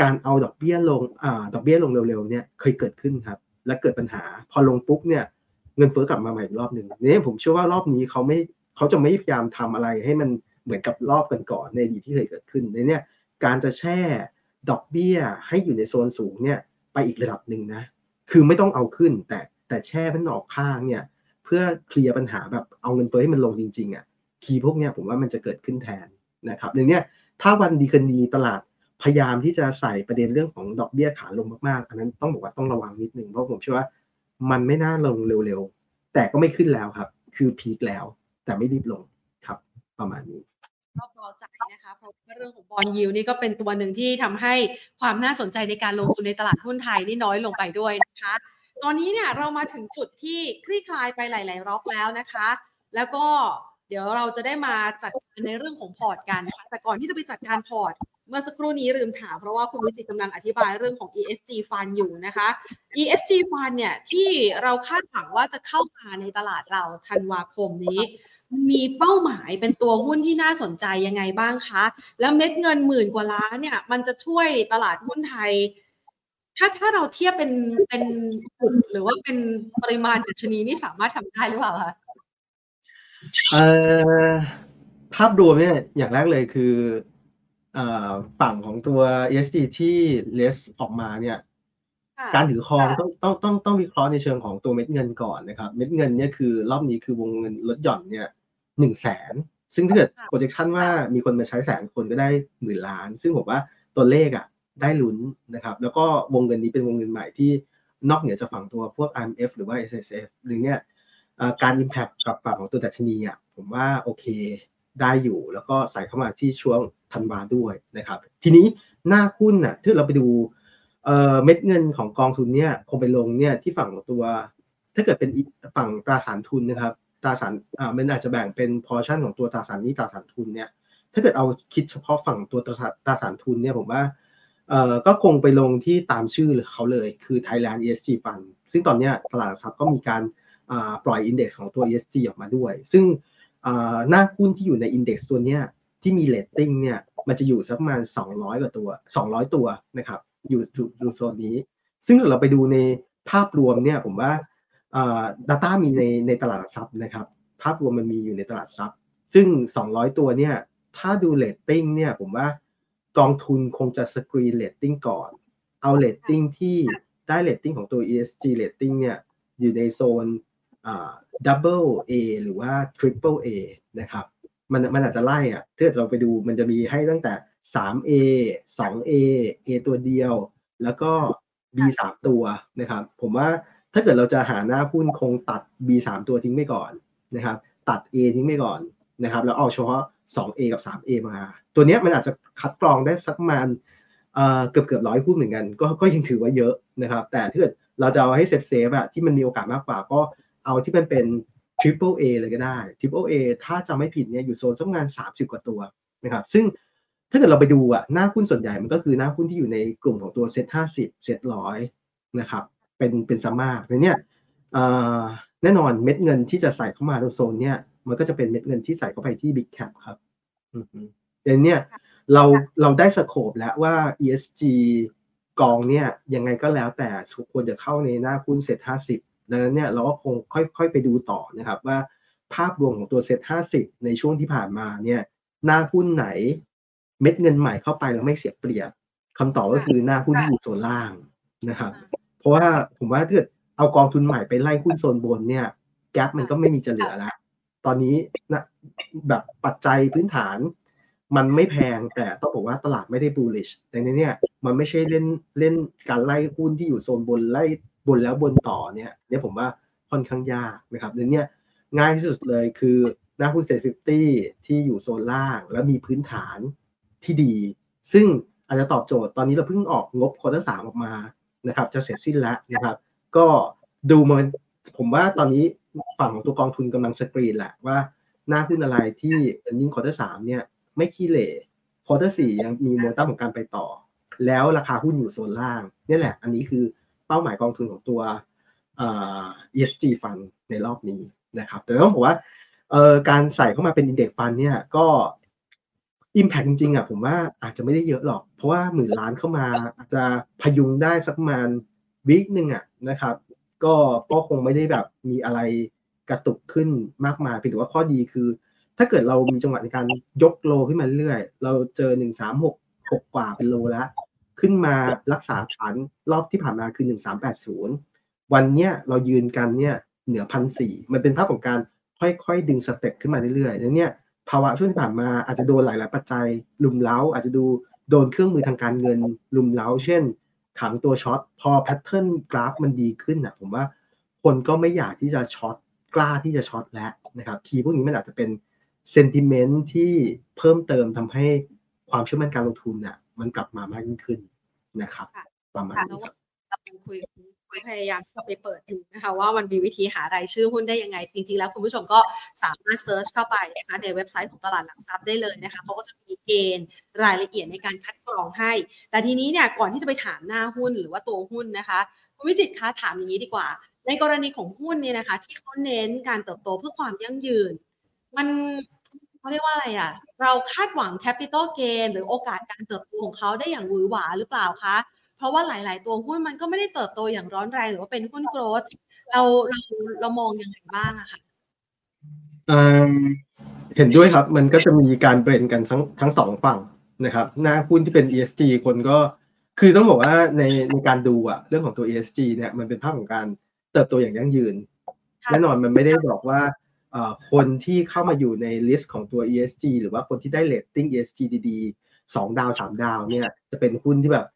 การเอาดอกเบี้ยลงอ่าดอกเบี้ยลงเร็วๆเนี่ยเคยเกิดขึ้นครับ และเกิดปัญหา พอลงปุ๊บเนี่ยเงินเฟ้อกลับมาใหม่อีกรอบหนึ่งเนี่ยผมเชื่อว่ารอบนี้เขาไม่เขาจะไม่พยายามทำอะไรให้มันเหมือนกับรอบกันก่อนในอดีตที่เคยเกิดขึ้นในเนี่ยการจะแช่ดอกเบี้ยให้อยู่ในโซนสูงเนี่ยไปอีกระดับหนึ่งนะ คือไม่ต้องเอาขึ้น แต่แต่แช่มันออกข้างเนี่ยเพื่อเคลียร์ปัญหาแบบเอาเงินเฟ้อให้มันลงจริงๆอะทีพวกเนี้ยผมว่ามันจะเกิดขึ้นแทนนะครับในเนี้ยถ้าวันดีคืนดีตลาด พยายามที่จะใส่ประเด็นเรื่องของดอกเบี้ยขาลงมากๆ อันนั้นต้องบอกว่าต้องระวังนิดนึงเพราะผมเชื่อว่ามันไม่น่าลงเร็วๆ แต่ก็ไม่ขึ้นแล้วครับ คือพีคแล้ว แต่ไม่รีบลงครับ ประมาณนี้ก็พอใจนะคะเพราะเรื่องของ bond yield นี่ก็เป็นตัวหนึ่งที่ทำให้ความน่าสนใจในการลงทุนในตลาดหุ้นไทยนี่น้อยลงไปด้วยนะคะ ตอนนี้เนี่ยเรามาถึงจุดที่คลี่คลายไปหลาย ๆ ล็อกแล้วนะคะ แล้วก็เดี๋ยวเราจะได้มาจัดการในเรื่องของพอร์ตกันนะคะแต่ก่อนที่จะไปจัดการพอร์ต เมื่อสักครู่นี้ลืมถามเพราะว่าคุณวิจิตรกำลังอธิบายเรื่องของ ESG Fund อยู่นะคะ ESG Fund เนี่ยที่เราคาดหวังว่าจะเข้ามาในตลาดเราธันวาคมนี้ มีเป้าหมายเป็นตัวหุ้นที่น่าสนใจยังไงบ้างคะ แล้วเม็ดเงินหมื่นกว่าล้านเนี่ยมันจะช่วยตลาดหุ้นไทย ถ้าถ้าเราเทียบเป็นเป็นกลุ่มหรือว่าเป็นปริมาณดัชนีนี่สามารถทำได้หรือเปล่าคะเอ่อภาพรวมเนี่ยอย่างแรกเลยคือ ฝั่งของตัว ESG ที่เลสออกมาเนี่ยค่ะการถือครองต้องต้องต้องต้องวิเคราะห์ในเชิงของตัวเม็ดเงินก่อนนะครับ เม็ดเงินเนี่ยคือรอบนี้คือวงเงินลดหย่อนเนี่ยหนึ่งแสนซึ่งถ้าเกิด projection ว่ามีคนมาใช้แสนคนก็ได้หมื่นล้าน ซึ่งผมว่าตัวเลขอะได้ลุ้นนะครับ แล้วก็วงเงินนี้เป็นวงเงินใหม่ที่นอกเหนือจากฝั่งตัวพวก IMF หรือว่า SSF หรือเนี่ยเอ่อการ impact กับฝั่งของตัวดัชนีอะผมว่าโอเคได้อยู่แล้วก็ใส่เข้ามาที่ช่วง ธันวาด้วยนะครับ ทีนี้หน้าหุ้นน่ะถ้าเราไปดูเม็ดเงินของกองทุนเนี่ยคงไปลงเนี่ยที่ฝั่งตัว ถ้าเกิดเป็นฝั่งตราสารทุนนะครับตราสารอ่ามันอาจจะแบ่งเป็นพอชั่นของตัวตราสารนี้ตราสารทุนเนี่ยถ้าเกิดเอาคิดเฉพาะฝั่งตัวตราสารตราสารทุนเนี่ยผมว่าเอ่อก็คงไปลงที่ตามชื่อเขาเลย คือ Thailand ESG Fund ซึ่งตอนเนี้ยตลาดทรัพย์ก็มีการอ่าปล่อย index ของตัว ESG ออกมาด้วย ซึ่งอ่าหน้าหุ้นที่อยู่ใน index ตัวเนี้ย ที่มีเรตติ้งเนี่ยมันจะอยู่สักประมาณ 200 กว่าตัว 200 ตัวนะครับ อยู่อยู่โซนนี้ ซึ่งเราไปดูในภาพรวมเนี่ยผมว่าอ่า data มีในในตลาดหลักทรัพย์นะครับ ภาพรวมมันมีอยู่ในตลาดทรัพย์ ซึ่ง 200 ตัวเนี่ยถ้าดูเรตติ้งเนี่ยผมว่ากองทุนคงจะสกรีนเรตติ้งก่อน เอาเรตติ้งที่ได้เรตติ้งของตัว ESG เรตติ้งเนี่ยอยู่ในโซน double A หรือว่า triple A นะครับ มันมันอาจจะไล่อะถ้าเกิดเราไปดูมันจะมีให้ตั้งแต่ 3A 2A A ตัวเดียว แล้วก็ B สามตัวนะครับ ผมว่าถ้าเกิดเราจะหาหน้าหุ้นคงตัด B สามตัวทิ้งไปก่อนนะครับ ตัด A ทิ้งไปก่อนนะครับ แล้วเอาเฉพาะ 2A กับ 3A มา ตัวเนี้ยมันอาจจะคัดกรองได้สักประมาณเอ่อเกือบเกือบร้อยหุ้นเหมือนกัน ก็ก็ยังถือว่าเยอะนะครับ แต่ถ้าเกิดเราจะเอาให้ safe safe อะที่มันมีโอกาสมากกว่าก็เอาที่มันเป็น Triple A เลยก็ได้ Triple A ถ้าจะไม่ผิดเนี่ยอยู่โซนสักประมาณ30 กว่าตัวนะครับ ซึ่งถ้าเกิดเราไปดูอะหน้าหุ้นส่วนใหญ่มันก็คือหน้าหุ้นที่อยู่ในกลุ่มของตัว SET50 SET ร้อยนะครับ เป็นเป็น summary ในเนี้ยเอ่อแน่นอนเม็ดเงินที่จะใส่เข้ามาในโซนเนี่ยมันก็จะเป็นเม็ดเงินที่ใส่เข้าไปที่ Big Cap ครับอือฮึแต่เนี่ยเราเราได้ scope แล้วว่า ESG กองเนี่ยยังไงก็แล้วแต่ควรจะเข้าในหน้าหุ้นเซ็ต50 ดังนั้นเนี่ยเราก็คงค่อยๆ ไปดูต่อนะครับว่าภาพรวมของตัวเซ็ต50ในช่วงที่ผ่านมาเนี่ยหน้าหุ้นไหนเม็ดเงินใหม่เข้าไปแล้วไม่เสียเปรียบคำตอบก็คือหน้าหุ้นที่อยู่โซนล่างนะครับ เพราะว่าผมว่าถ้าเกิดเอากองทุนใหม่ไปไล่หุ้นโซนบนเนี่ยแกลบมันก็ไม่มีจะเหลือแล้วตอนนี้นะแบบปัจจัยพื้นฐานมันไม่แพงแต่ต้องบอกว่าตลาดไม่ได้ bullish ดังนั้นเนี่ยมันไม่ใช่เล่นเล่นการไล่หุ้นที่อยู่โซนบนไล่ บนแล้วบนต่อเนี่ยเนี่ยผมว่าค่อนข้างยากนะครับดังนั้นเนี่ยง่ายที่สุดเลยคือหน้าหุ้น safety ที่อยู่โซนล่าง แล้วมีพื้นฐานที่ดี ซึ่งอาจจะตอบโจทย์ตอนนี้เราเพิ่งออกงบ quarter สามออกมานะครับจะเสร็จสิ้นแล้วนะครับ ก็ดูมันผมว่าตอนนี้ฝั่งของตัวกองทุนกำลังสกรีนแหละว่าหน้าหุ้นอะไรที่ earning quarter สามเนี่ยไม่ขี้เหร่ quarter สี่ยังมีโมเตอร์ของการไปต่อ แล้วราคาหุ้นอยู่โซนล่างนี่แหละ อันนี้คือ เป้าหมายกองทุนของตัวเอ่อ ESG fund ในรอบนี้นะครับ แต่ต้องบอกว่าการใส่เข้ามาเป็น index fund เนี่ยก็ impact จริงๆอะผมว่าอาจจะไม่ได้เยอะหรอก เพราะว่าหมื่นล้านเข้ามาอาจจะพยุงได้สักประมาณวิกหนึ่งอะนะครับ ก็ก็คงไม่ได้แบบมีอะไรกระตุกขึ้นมากมายเพียงแต่ว่าข้อดีคือ ถ้าเกิดเรามีจังหวะในการยก low ขึ้นมาเรื่อยเราเจอหนึ่งสามหกหกกว่าเป็น low แล้ว ขึ้นมารักษาฐานรอบที่ผ่านมาคือหนึ่งสามแปดศูนย์วันเนี้ยเรายืนกันเนี่ยเหนือพันสี่มันเป็นภาพของการค่อยๆ ดึง step ขึ้นมาเรื่อยๆแล้วเนี่ยภาวะช่วงที่ผ่านมาอาจจะโดนหลายๆปัจจัยลุมเล้า อาจจะดูโดนเครื่องมือทางการเงินลุมเล้า เช่นฝั่งตัว short พอ pattern กราฟมันดีขึ้นอะผมว่าคนก็ไม่อยากที่จะ short กล้าที่จะ short แล้วนะครับทีพวกนี้มันอาจจะเป็น sentiment ที่เพิ่มเติมทำให้ความเชื่อมั่นการลงทุนอะ มันกลับมามากยิ่งขึ้นนะครับค่ะประมาณค่ะนี้ครับกำลังคุยพยายามจะไปเปิดดูนะคะว่ามันมีวิธีหารายชื่อหุ้นได้ยังไง จริงๆ แล้วคุณผู้ชมก็สามารถ search เข้าไปนะคะในเว็บไซต์ของตลาดหลักทรัพย์ได้เลยนะคะเขาก็จะมีเกณฑ์รายละเอียดในการคัดกรองให้ แต่ทีนี้เนี่ยก่อนที่จะไปถามหน้าหุ้นหรือว่าตัวหุ้นนะคะคุณวิจิตรคะถามอย่างนี้ดีกว่า ในกรณีของหุ้นเนี่ยนะคะ ที่เขาเน้นการเติบโตเพื่อความยั่งยืน มัน เขาเรียกว่าอะไรอะ เราคาดหวัง capital gain หรือโอกาสการเติบโตของเขาได้อย่างหวือหวาหรือเปล่าคะ เพราะว่าหลาย ๆ ตัวหุ้นมันก็ไม่ได้เติบโตอย่างร้อนแรงหรือว่าเป็นหุ้น growth เราเราเรามองยังไงบ้างอะค่ะเห็นด้วยครับมันก็จะมีการ blend กันทั้งทั้งสองฝั่งนะครับหน้าหุ้นที่เป็น ESG คนก็คือต้องบอกว่าในในการดูอะเรื่องของตัว ESG เนี่ยมันเป็นภาพของการเติบโตอย่างยั่งยืน แน่นอนมันไม่ได้บอกว่า คนที่เข้ามาอยู่ใน list ของตัว ESG หรือว่าคนที่ได้ rating ESG ดีๆสองดาวสามดาวเนี่ยจะเป็นหุ้นที่แบบ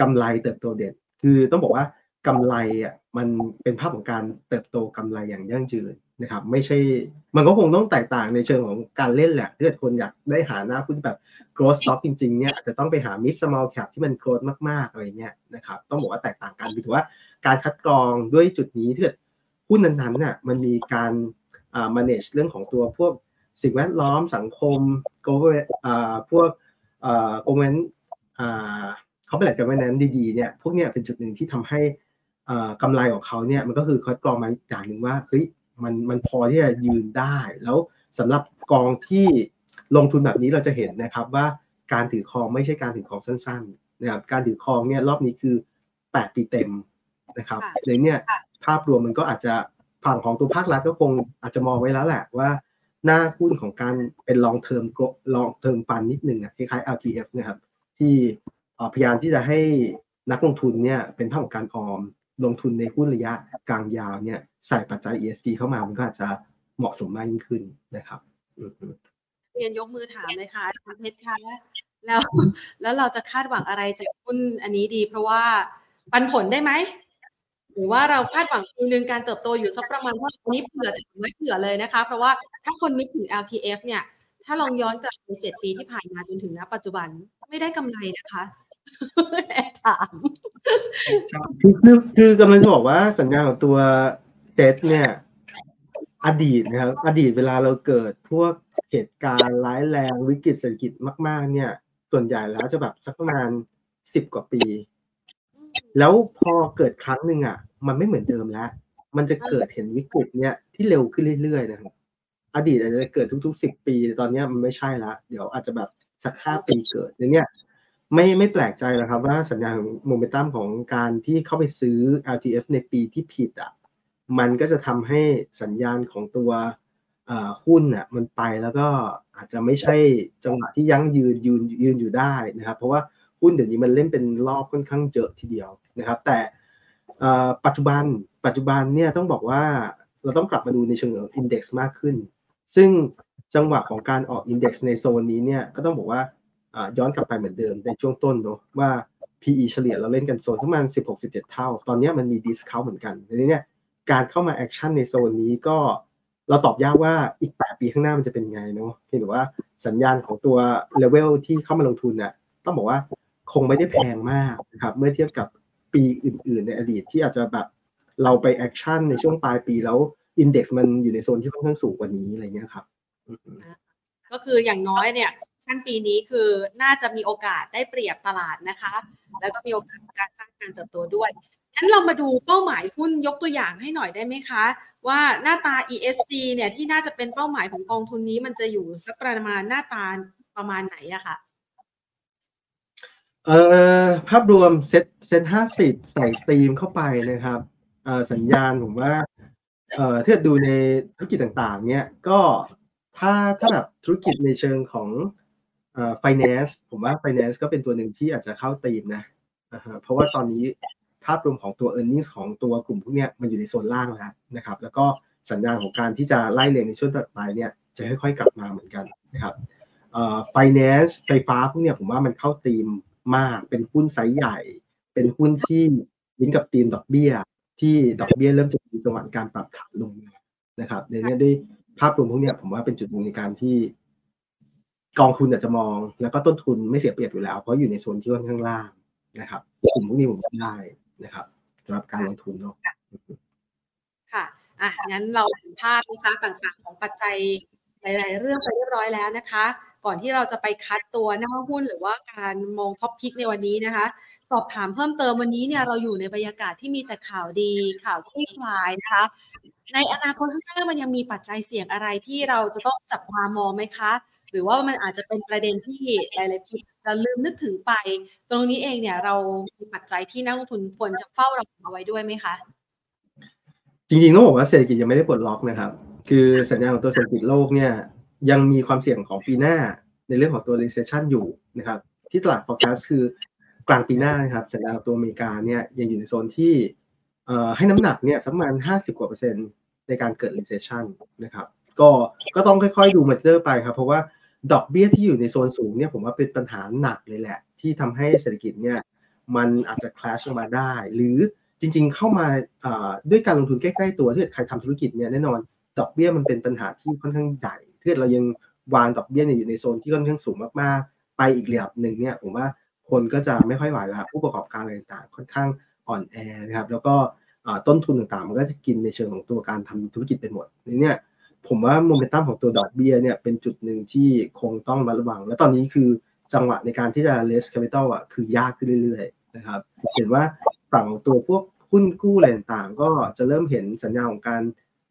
กำไรเติบโตเด่น คือต้องบอกว่ากำไรอะมันเป็นภาพของการเติบโตกำไรอย่างยั่งยืนนะครับไม่ใช่มันก็คงต้องแตกต่างในเชิงของการเล่นแหละถ้าเกิดคนอยากได้หาหน้าหุ้นแบบ growth stock จริงๆเนี่ยอาจจะต้องไปหา mid small cap ที่มัน growth มากๆอะไรเงี้ยนะครับต้องบอกว่าแตกต่างกันถือว่าการคัดกรองด้วยจุดนี้ถ้าเกิดหุ้นนั้นๆน่ะมันมีการ manage เรื่องของตัวพวกสิ่งแวดล้อมสังคม government อ่าพวกอ่า government อ่าเขาเป็นแหล่งการเงินดีๆเนี่ยพวกเนี้ยเป็นจุดหนึ่งที่ทำให้กำไรของเขาเนี่ยมันก็คือคัดกรองมาอย่างหนึ่งว่าเฮ้ยมันมันพอที่จะยืนได้ แล้วสำหรับกองที่ลงทุนแบบนี้เราจะเห็นนะครับว่าการถือครองไม่ใช่การถือครองสั้นๆนะครับการถือครองเนี่ยรอบนี้คือ 8 ปีเต็มนะครับเลยเนี่ยภาพรวมมันก็อาจจะ ฝั่งของตัวภาครัฐก็คงอาจจะมองไว้แล้วแหละว่า หน้าหุ้นของการเป็นลองเทอมลองเทอมฟันนิดนึงอะคล้ายๆ LTF นะครับ ที่พยายามที่จะให้นักลงทุนเนี่ยเป็นภาพของการออมลงทุนในหุ้นระยะกลางยาวเนี่ยใส่ปัจจัย ESG เข้ามามันก็อาจจะเหมาะสมมากยิ่งขึ้นนะครับเรียนยกมือถามเลยค่ะคุณเพชรคะแล้วแล้วเราจะคาดหวังอะไรจากหุ้นอันนี้ดี เพราะว่าปันผลได้ไหม หรือว่าเราคาดหวังปีนึงการเติบโตอยู่สักประมาณว่าอันนี้เผื่อถามไว้เผื่อเลยนะคะ เพราะว่าถ้าคนนึกถึง LTF เนี่ย ถ้าลองย้อนกลับไปเจ็ดปีที่ผ่านมาจนถึงณปัจจุบันไม่ได้กำไรนะคะแอบถามคือคือคือกำลังจะบอกว่าสัญญาของตัวเซ็ตเนี่ย อดีตนะครับ อดีตเวลาเราเกิดพวกเหตุการณ์ร้ายแรงวิกฤตเศรษฐกิจมาก ๆ เนี่ย ส่วนใหญ่แล้วจะแบบสักประมาณสิบกว่าปี แล้วพอเกิดครั้งหนึ่งอะ มันไม่เหมือนเดิมแล้ว มันจะเกิดเห็นวิกฤตเนี่ยที่เร็วขึ้นเรื่อยๆนะครับอดีตอาจจะเกิดทุกๆสิบปี ตอนนี้มันไม่ใช่ละเดี๋ยวอาจจะแบบสักห้าปีเกิดอย่างเนี้ยไม่ไม่แปลกใจหรอกครับว่าสัญญาณโมเมนตัมของการที่เข้าไปซื้อ LTF ในปีที่ผิดอะมันก็จะทำให้สัญญาณของตัวหุ้นอะมันไปแล้วก็อาจจะไม่ใช่จังหวะที่ยั่งยืนยืนยืนอยู่ได้นะครับ เพราะว่า หุ้นเดี๋ยวนี้มันเล่นเป็นรอบค่อนข้างเยอะทีเดียวนะครับ แต่ปัจจุบันปัจจุบันเนี่ยต้องบอกว่าเราต้องกลับมาดูในเชิงของอินเด็กซ์มากขึ้น ซึ่งจังหวะของการออก index ในโซนนี้เนี่ยก็ต้องบอกว่าย้อนกลับไปเหมือนเดิมในช่วงต้นเนาะว่า PE เฉลี่ยเราเล่นกันโซนประมาณ 16-17 เท่า ตอนนี้มันมี discount เหมือนกันทีนี้เนี่ยการเข้ามา action ในโซนนี้ก็เราตอบยากว่าอีก 8 ปีข้างหน้ามันจะเป็นไงเนาะเพียงแต่ว่าสัญญาณของตัวเลเวลที่เข้ามาลงทุนเนี่ยต้องบอกว่า คงไม่ได้แพงมากนะครับเมื่อเทียบกับปีอื่น ๆ ในอดีตที่อาจจะแบบเราไป action ในช่วงปลายปีแล้ว index มันอยู่ในโซนที่ค่อนข้างสูงกว่านี้อะไรเงี้ยครับ ก็คืออย่างน้อยเนี่ยขั้นปีนี้คือน่าจะมีโอกาสได้เปรียบตลาดนะคะ แล้วก็มีโอกาสการสร้างการเติบโตด้วยงั้นเรามาดูเป้าหมายหุ้นยกตัวอย่างให้หน่อยได้ไหมคะ ว่าหน้าตา ESG เนี่ยที่น่าจะเป็นเป้าหมายของกองทุนนี้มันจะอยู่สักประมาณหน้าตาประมาณไหนอะคะ เอ่อภาพรวมเซตเซตห้าสิบใส่ธีมเข้าไปนะครับเอ่อสัญญาณผมว่าเอ่อถ้าดูในธุรกิจต่างๆ เนี่ยก็ถ้าถ้าแบบธุรกิจในเชิงของเอ่อ finance ผมว่า finance ก็เป็นตัวหนึ่งที่อาจจะเข้าตีมนะนะฮะเพราะว่าตอนนี้ภาพรวมของตัว e a r n i n g ของตัวกลุ่มพวกเนี้ยมันอยู่ในโซนล่างแล้วนะครับ แล้วก็สัญญาณของการที่จะไล่เรียงในช่วงต่อไปเนี่ยจะค่อยๆกลับมาเหมือนกันนะครับเอ่อ finance ไฟฟ้าพวกเนี้ยผมว่ามันเข้าตีม มาก เป็นหุ้นไซส์ใหญ่ เป็นหุ้นที่ลิงก์กับตีมดอกเบี้ย ที่ดอกเบี้ยเริ่มจะมีจังหวะการปรับฐานลงมานะครับในนี้ด้วยภาพรวมพวกนี้ผมว่าเป็นจุดหนึ่งในการที่ กองทุนอาจจะมอง แล้วก็ต้นทุนไม่เสียเปรียบอยู่แล้ว เพราะอยู่ในโซนที่ค่อนข้างล่างนะครับกลุ่มพวกนี้ผมได้นะครับสำหรับการลงทุนเนาะค่ะอะงั้นเราเห็นภาพนะคะต่างๆ ของปัจจัย หลาย ๆ เรื่องไปเรียบร้อยแล้วนะคะ ก่อนที่เราจะไปคัดตัวหน้าหุ้นหรือว่าการมองท็อปพิกในวันนี้นะคะ สอบถามเพิ่มเติมวันนี้เนี่ยเราอยู่ในบรรยากาศที่มีแต่ข่าวดีข่าวคลี่คลายนะคะ ในอนาคตข้างหน้ามันยังมีปัจจัยเสี่ยงอะไรที่เราจะต้องจับตามองไหมคะ หรือว่ามันอาจจะเป็นประเด็นที่หลายๆคนจะลืมนึกถึงไป ตรงนี้เองเนี่ยเรามีปัจจัยที่นักลงทุนควรจะเฝ้าระวังเอาไว้ด้วยไหมคะ จริงๆต้องบอกว่าเศรษฐกิจยังไม่ได้ปลดล็อกนะครับ คือสัญญาณของตัวเศรษฐกิจโลกเนี่ยยังมีความเสี่ยงของปีหน้าในเรื่องของตัว recession อยู่นะครับ ที่ตลาด forecast คือกลางปีหน้านะครับสัญญาณของตัวอเมริกาเนี่ยยังอยู่ในโซนที่ให้น้ำหนักเนี่ยสักประมาณ 50 กว่าเปอร์เซ็นต์ในการเกิด recession นะครับ ก็ก็ต้องค่อยๆ ดูมาเตอร์ไปครับ เพราะว่าดอกเบี้ยที่อยู่ในโซนสูงเนี่ยผมว่าเป็นปัญหาหนักเลยแหละ ที่ทำให้เศรษฐกิจเนี่ยมันอาจจะคลาชออกมาได้ หรือจริงๆ เข้ามาด้วยการลงทุนใกล้ ๆ ตัวถ้าใครทำธุรกิจเนี่ยแน่นอน ดอกเบี้ยมันเป็นปัญหาที่ค่อนข้างใหญ่ถ้าเรายังวางดอกเบี้ยอยู่ในโซนที่ค่อนข้างสูงมากๆ ไปอีกระดับหนึ่งเนี่ยผมว่าคนก็จะไม่ค่อยไหวแล้วผู้ประกอบการอะไรต่างๆค่อนข้างอ่อนแอนะครับ แล้วก็ต้นทุนต่างๆ มันก็จะกินในเชิงของตัวการทำธุรกิจไปหมดนี่เนี่ยผมว่าโมเมนตัมของตัวดอกเบี้ยเนี่ยเป็นจุดหนึ่งที่คงต้องระวัง และตอนนี้คือจังหวะในการที่จะ less capital อะคือยากขึ้นเรื่อยๆนะครับเห็นว่าฝั่งตัวพวกหุ้นกู้อะไรต่างๆ ก็จะเริ่มเห็นสัญญาของการ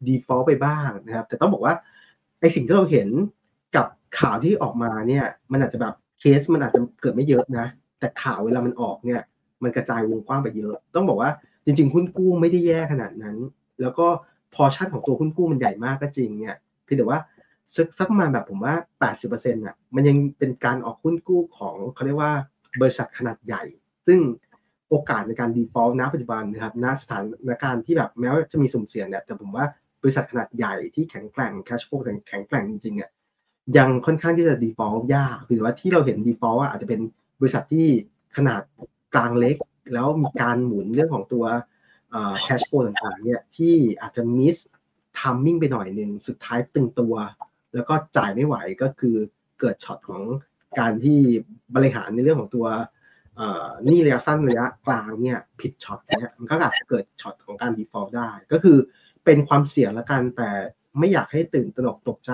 default ไปบ้างนะครับ แต่ต้องบอกว่าไอสิ่งที่เราเห็นกับข่าวที่ออกมาเนี่ย มันอาจจะแบบเคสมันอาจจะเกิดไม่เยอะนะ แต่ข่าวเวลามันออกเนี่ย มันกระจายวงกว้างไปเยอะ ต้องบอกว่าจริงๆหุ้นกู้ไม่ได้แย่ขนาดนั้น แล้วก็พอชั่นของตัวหุ้นกู้มันใหญ่มากก็จริงเนี่ยเพียงแต่ว่าสักสักประมาณแบบผมว่า 80%อะมันยังเป็นการออกหุ้นกู้ของเขาเรียกว่าบริษัทขนาดใหญ่ ซึ่งโอกาสในการ default ณปัจจุบันนะครับณสถานการณ์ที่แบบแม้ว่าจะมีสุ่มเสี่ยงเนี่ยแต่ผมว่า บริษัทขนาดใหญ่ที่แข็งแกร่ง cash flow แข็งแกร่งจริงๆเนี่ยยังค่อนข้างที่จะ default ยากคือว่าที่เราเห็น default อาจจะเป็นบริษัทที่ขนาดกลางเล็ก แล้วมีการหมุนเรื่องของตัว cash flow ต่างๆเนี่ยที่อาจจะ miss timing ไปหน่อยหนึ่งสุดท้ายตึงตัว แล้วก็จ่ายไม่ไหวก็คือเกิดช็อตของการที่บริหารในเรื่องของตัวนี่ระยะสั้นระยะกลางเนี่ยผิดช็อตเนี่ยมันก็อาจจะเกิดช็อตของการ default ได้ ก็คือ เป็นความเสี่ยงละกันแต่ไม่อยากให้ตื่นตระหนกตกใจ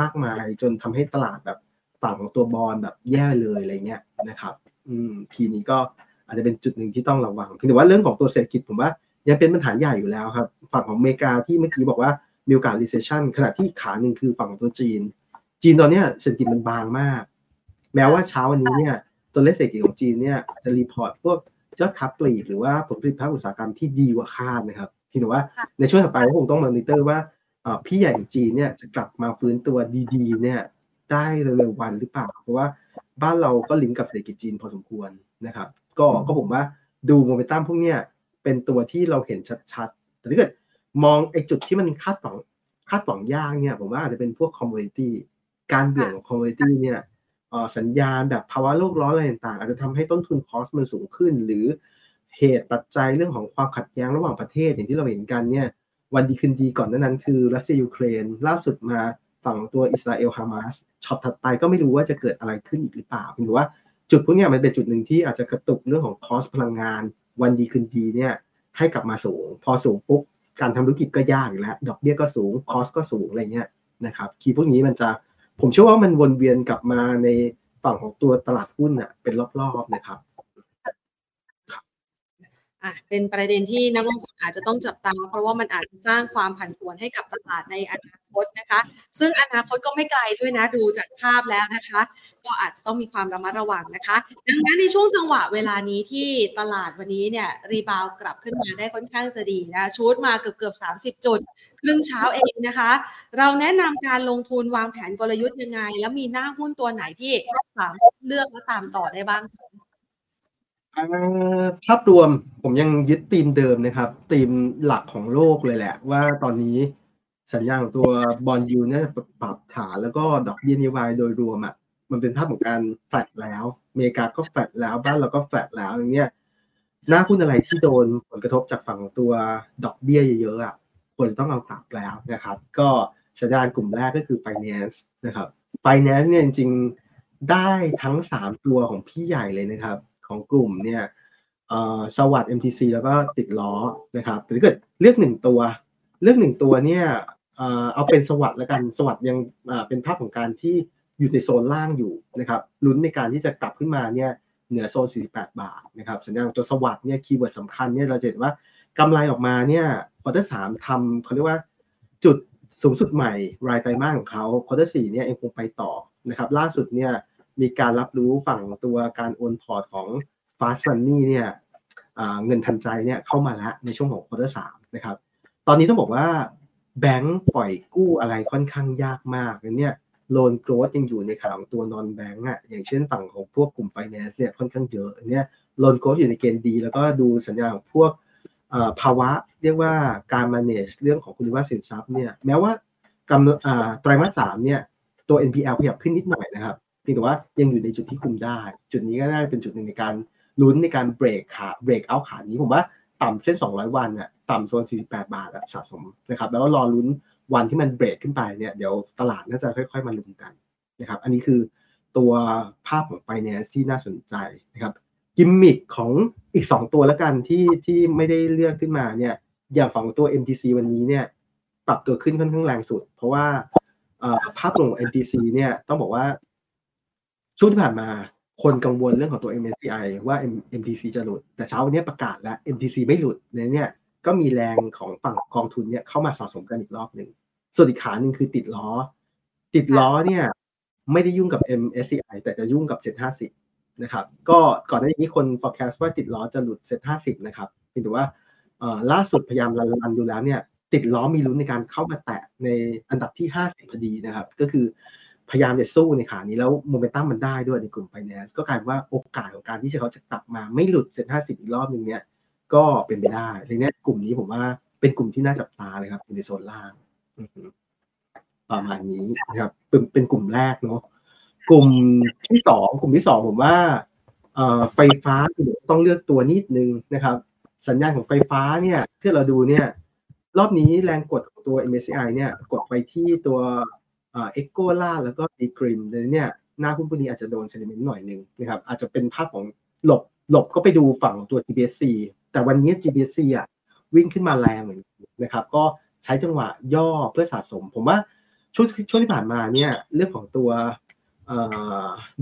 มากมาย จนทำให้ตลาดแบบฝั่งของตัวบอลแบบแย่เลยอะไรเงี้ยนะครับ อืมทีนี้ก็อาจจะเป็นจุดหนึ่งที่ต้องระวังแต่ว่าเรื่องของตัวเศรษฐกิจผมว่ายังเป็นปัญหาใหญ่อยู่แล้วครับ ฝั่งของอเมริกาที่เมื่อกี้บอกว่ามีโอกาส recession ขณะที่ขาหนึ่งคือฝั่งตัวจีน จีนตอนนี้เศรษฐกิจมันบางมาก แม้ว่าเช้าวันนี้เนี่ยตัวเลขเศรษฐกิจของจีนเนี่ยจะ report พวกยอดค้าปลีกหรือว่าผลผลิตภาคอุตสาหกรรมที่ดีกว่าคาดนะครับ พี่หนูว่าในช่วงต่อไปก็คงต้องมอนิเตอร์ว่าพี่ใหญ่จีนเนี่ยจะกลับมาฟื้นตัวดีๆ เนี่ยได้เร็ววันหรือเปล่า เพราะว่าบ้านเราก็ลิงก์กับเศรษฐกิจจีนพอสมควรนะครับ ก็ก็ผมว่าดูโมเมนตัมพวกเนี้ยเป็นตัวที่เราเห็นชัดๆ แต่ถ้าเกิดมองไอ้จุดที่มันคาดหวังคาดหวังยากเนี่ยผมว่าอาจจะเป็นพวก commodity การเบี่ยงของ commodity เนี่ยสัญญาณแบบภาวะโลกร้อนอะไรต่างๆ อาจจะทำให้ต้นทุน cost มันสูงขึ้น หรือ เหตุปัจจัยเรื่องของความขัดแย้งระหว่างประเทศอย่างที่เราเห็นกันเนี่ยวันดีคืนดีก่อนนั้นนั้นคือรัสเซียยูเครนล่าสุดมาฝั่งตัวอิสราเอลฮามาสช็อตถัดไปก็ไม่รู้ว่าจะเกิดอะไรขึ้นอีกหรือเปล่าหรือว่าจุดพวกนี้มันเป็นจุดหนึ่งที่อาจจะกระตุกเรื่องของคอสพลังงาน วันดีคืนดีเนี่ยให้กลับมาสูง พอสูงปุ๊บการทำธุรกิจก็ยากอยู่แล้ว ดอกเบี้ยก็สูงคอสก็สูงอะไรเงี้ยนะครับคีย์พวกนี้มันจะผมเชื่อว่ามันวนเวียนกลับมาในฝั่งของตัวตลาดหุ้นอะเป็นรอบๆนะครับ อะเป็นประเด็นที่นักลงทุนอาจจะต้องจับตา เพราะว่ามันอาจจะสร้างความผันผวนให้กับตลาดในอนาคตนะคะ ซึ่งอนาคตก็ไม่ไกลด้วยนะดูจากภาพแล้วนะคะ ก็อาจจะต้องมีความระมัดระวังนะคะ ดังนั้นในช่วงจังหวะเวลานี้ที่ตลาดวันนี้เนี่ยรีบาวกลับขึ้นมาได้ค่อนข้างจะดีนะชูดมาเกือบเกือบสาจุด ครึ่งเช้าเองนะคะ เราแนะนำการลงทุนวางแผนกลยุทธ์ยังไง แล้วมีหน้าหุ้นตัวไหนที่สามารถเลือกและตามต่อได้บ้างคะ ภาพรวมผมยังยึดธีมเดิมนะครับธีมหลักของโลกเลยแหละ ว่าตอนนี้สัญญาของตัวบอลยูเนี่ยปรับฐานแล้วก็ดอกเบี้ยนิวายโดยรวมอะมันเป็นภาพของการแฟดแล้วอเมริกาก็แฟดแล้วบ้านเราก็แฟดแล้วอย่างเงี้ยหน้าหุ้นอะไรที่โดนผลกระทบจากฝั่งตัวดอกเบี้ยเยอะๆอะควรต้องเอากลับแล้วนะครับ ก็สัญญาณกลุ่มแรกก็คือ finance นะครับ finance เนี่ยจริงๆได้ทั้ง 3 ตัวของพี่ใหญ่เลยนะครับ ของกลุ่มเนี่ยสวัสด์ MTC แล้วก็ติดล้อนะครับแต่ถ้าเกิดเลือกหนึ่งตัว เลือกหนึ่งตัวเนี่ยเอาเป็น SAWAD แล้วกัน SAWAD ยังเป็นภาพของการที่อยู่ในโซนล่างอยู่นะครับลุ้นในการที่จะกลับขึ้นมาเนี่ยเหนือโซน 48 บาทนะครับสัญญาณตัว SAWAD เนี่ย keyword สำคัญเนี่ยเราจะเห็นว่ากำไรออกมาเนี่ย quarter สามทำเขาเรียกว่าจุดสูงสุดใหม่รายไตรมาสของเขา quarter สี่เนี่ยเองคงไปต่อนะครับล่าสุดเนี่ย มีการรับรู้ฝั่งตัวการโอนพอร์ตของ Fast Money เนี่ยเงินทันใจเนี่ยเข้ามาแล้วในช่วงของ quarter สามนะครับ ตอนนี้ต้องบอกว่าแบงก์ปล่อยกู้อะไรค่อนข้างยากมากเนี่ย loan growth ยังอยู่ในข่าวตัว non-bank อะอย่างเช่นฝั่งของพวกกลุ่มไฟแนนซ์เนี่ยค่อนข้างเยอะเนี่ย loan growth อยู่ในเกณฑ์ดี แล้วก็ดูสัญญาณของพวกภาวะเรียกว่าการ manage เรื่องของคุณภาพสินทรัพย์เนี่ยแม้ว่ากำไตรมาสสามเนี่ยตัว NPL ขยับขึ้นนิดหน่อยนะครับ พียงแต่ว่ายังอยู่ในจุดที่คุมได้ จุดนี้ก็น่าจะเป็นจุดหนึ่งในการลุ้นในการเบรกขาเบรกเอาขานี้ผมว่าต่ำเส้น 200 วันอะต่ำโซน 48 บาทอะสะสมนะครับแล้วก็รอลุ้นวันที่มันเบรกขึ้นไปเนี่ยเดี๋ยวตลาดน่าจะค่อย ๆ มาลุ้นกันนะครับอันนี้คือตัวภาพของ finance ที่น่าสนใจนะครับกิมมิคของอีก 2 ตัวแล้วกันที่ที่ไม่ได้เลือกขึ้นมาเนี่ยอย่างฝั่งตัว MTC วันนี้เนี่ยปรับตัวขึ้นค่อนข้างแรงสุด เพราะว่าภาพของ MTC เนี่ยต้องบอกว่า ช่วงที่ผ่านมาคนกังวลเรื่องของตัว MSCI ว่า MTC จะหลุด แต่เช้าวันนี้ประกาศแล้ว MTC ไม่หลุดเนี่ยก็มีแรงของฝั่งกองทุนเนี่ยเข้ามาสะสมกันอีกรอบหนึ่งส่วนอีกขาหนึ่งคือติดล้อ ติดล้อเนี่ย ไม่ได้ยุ่งกับ MSCI แต่จะยุ่งกับ 750 นะครับ ก็ก่อนหน้านี้คน forecast ว่าติดล้อจะหลุด 750 นะครับเพียงแต่ว่าล่าสุดพยายามรันดูแล้วเนี่ย ติดล้อมีลุ้นในการเข้ามาแตะในอันดับที่ 50 พอดีนะครับ ก็คือ พยายามจะสู้ในขานี้แล้วโมเมนตัมมันได้ด้วยในกลุ่มไฟแนนซ์ก็กลายว่าโอกาสของการที่เขาจะกลับมาไม่หลุดเซ็นห้าสิบอีกรอบหนึ่งเนี่ยก็เป็นไปได้ทีนี้กลุ่มนี้ผมว่าเป็นกลุ่มที่น่าจับตาเลยครับในโซนล่างประมาณนี้นะครับเป็นเป็นกลุ่มแรกเนาะกลุ่มที่สองกลุ่มที่สองผมว่าไฟฟ้าต้องเลือกตัวนิดนึงนะครับ สัญญาณของไฟฟ้าเนี่ยที่เราดูเนี่ย รอบนี้แรงกดของตัว MSCI เนี่ย กดไปที่ตัว เอ็กโกล่าแล้วก็ดีกริมเนี่ยหน้าหุ้นพวกนี้อาจจะโดนเซนิเมนต์หน่อยนึงนะครับอาจจะเป็นภาพของหลบหลบก็ไปดูฝั่งตัว GBSC แต่วันนี้ GBSC อะวิ่งขึ้นมาแรงเหมือนนะครับ ก็ใช้จังหวะย่อเพื่อสะสม ผมว่าช่วงช่วงที่ผ่านมาเนี่ยเรื่องของตัว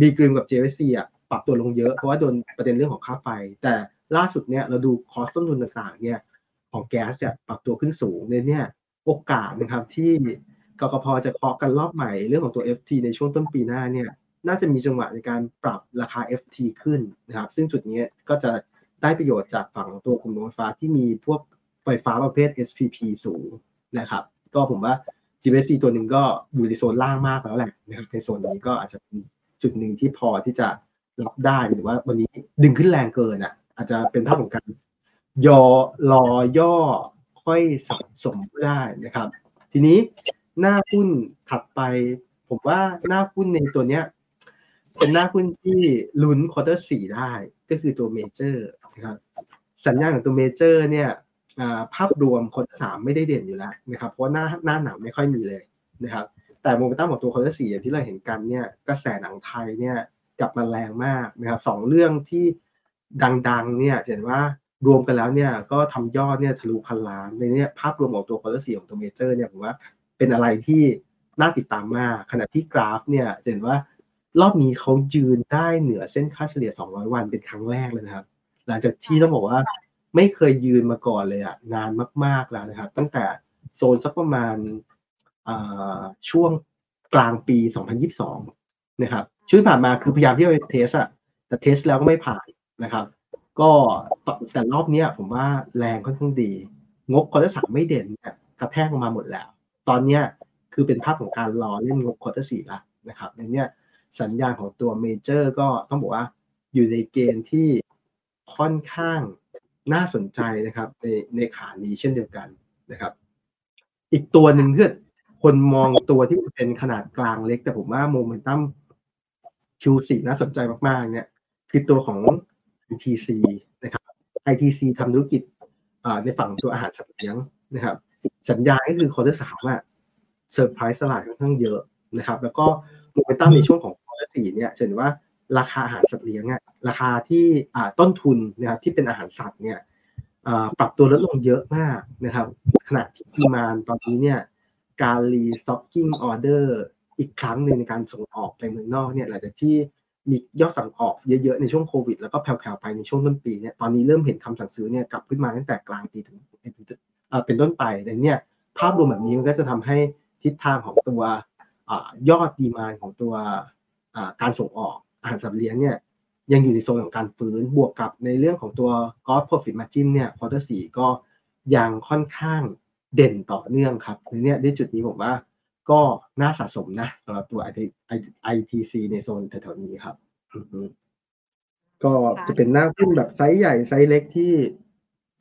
ดีกริมกับ GBSC อะปรับตัวลงเยอะ เพราะว่าโดนประเด็นเรื่องของค่าไฟ แต่ล่าสุดเนี่ยเราดูคอสต้นทุนต่างๆเนี่ยของแก๊สเนี่ยปรับตัวขึ้นสูงเนี่ยโอกาสนะครับที่ กกพจะเคาะกันรอบใหม่เรื่องของตัว FT ในช่วงต้นปีหน้าเนี่ยน่าจะมีจังหวะในการปรับราคา FT ขึ้นนะครับซึ่งจุดนี้ก็จะได้ประโยชน์จากฝั่งตัวกลุ่มโรงไฟฟ้าที่มีพวกไฟฟ้าประเภท SPP สูงนะครับก็ผมว่า GBC ตัวหนึ่งก็อยู่ในโซนล่างมากแล้วแหละนะครับในโซนนี้ก็อาจจะเป็นจุดหนึ่งที่พอที่จะรับได้หรือว่าวันนี้ดึงขึ้นแรงเกินอะ อาจจะเป็นภาพของการยอรอย่อค่อยสะสมได้นะครับ ทีนี้ หน้าหุ้นถัดไป ผมว่าหน้าหุ้นในตัวเนี้ย เป็นหน้าหุ้นที่ลุ้น quarter สี่ได้ก็คือตัวเมเจอร์นะครับสัญญาณของตัวเมเจอร์เนี่ยภาพรวม quarter สามไม่ได้เด่นอยู่แล้วนะครับเพราะหน้าหน้าหนังไม่ค่อยมีเลยนะครับแต่โมเมนตัมของตัว quarter สี่อย่างที่เราเห็นกันเนี่ยกระแสหนังไทยเนี่ยกลับมาแรงมากนะครับสองเรื่องที่ดังๆเนี่ยเห็นว่ารวมกันแล้วเนี่ยก็ทำยอดเนี่ยทะลุพันล้านทีนี้ภาพรวมของตัว quarter สี่ของตัวเมเจอร์เนี่ยผมว่า เป็นอะไรที่น่าติดตามมาก ขณะที่กราฟเนี่ยเห็นว่ารอบนี้เขายืนได้เหนือเส้นค่าเฉลี่ย 200 วันเป็นครั้งแรกเลยนะครับ หลังจากที่ต้องบอกว่าไม่เคยยืนมาก่อนเลยอะนานมาก ๆแล้วนะครับ ตั้งแต่โซนสักประมาณช่วงกลางปี 2022 นะครับช่วงผ่านมาคือพยายามที่จะเทสอะแต่เทสแล้วก็ไม่ผ่านนะครับ ก็แต่รอบนี้ผมว่าแรงค่อนข้างดี งบ quarter สามไม่เด่นกระแทกออกมาหมดแล้ว ตอนนี้คือเป็นภาพของการรอเล่นงบ quarter สี่ละนะครับทีนี้สัญญาณของตัวเมเจอร์ก็ต้องบอกว่าอยู่ในเกณฑ์ที่ค่อนข้างน่าสนใจนะครับในในขานี้เช่นเดียวกันนะครับ อีกตัวหนึ่งเผื่อคนมองตัวที่เป็นขนาดกลางเล็ก แต่ผมว่า momentum Q4 น่าสนใจมากๆ เนี่ย คือตัวของ ITC นะครับ ITC ทำธุรกิจในฝั่งตัวอาหารสัตว์เลี้ยงนะครับ สัญญาณก็คือ quarter สามอะเซอร์ไพรส์ตลาดค่อนข้างเยอะนะครับ แล้วก็โมเมนตัมในช่วงของ quarter สี่เนี่ยเห็นว่าราคาอาหารสัตว์เลี้ยงอะราคาที่อ่าต้นทุนนะครับที่เป็นอาหารสัตว์เนี่ยปรับตัวลดลงเยอะมากนะครับ ขณะที่ demand ตอนนี้เนี่ยการ restocking orderอีกครั้งหนึ่งในการส่งออกไปเมืองนอกเนี่ยหลังจากที่มียอดส่งออกเยอะๆ ในช่วงโควิด แล้วก็แผ่วๆไปในช่วงต้นปีเนี่ยตอนนี้เริ่มเห็นคำสั่งซื้อเนี่ยกลับขึ้นมาตั้งแต่กลางปีถึง เป็นต้นไปแต่เนี่ยภาพรวมแบบนี้มันก็จะทำให้ทิศทางของตัวยอด demand ของตัวการส่งออกอาหารสัตว์เลี้ยงเนี่ยยังอยู่ในโซนของการฟื้นบวกกับในเรื่องของตัว gross profit margin เนี่ย quarter สี่ก็ยังค่อนข้างเด่นต่อเนื่องครับในนี้ด้วยจุดนี้ผมว่าก็น่าสะสมนะสำหรับตัว ITC ในโซนแถวๆนี้ครับ ก็จะเป็นหน้าหุ้นแบบไซส์ใหญ่ไซส์เล็กที่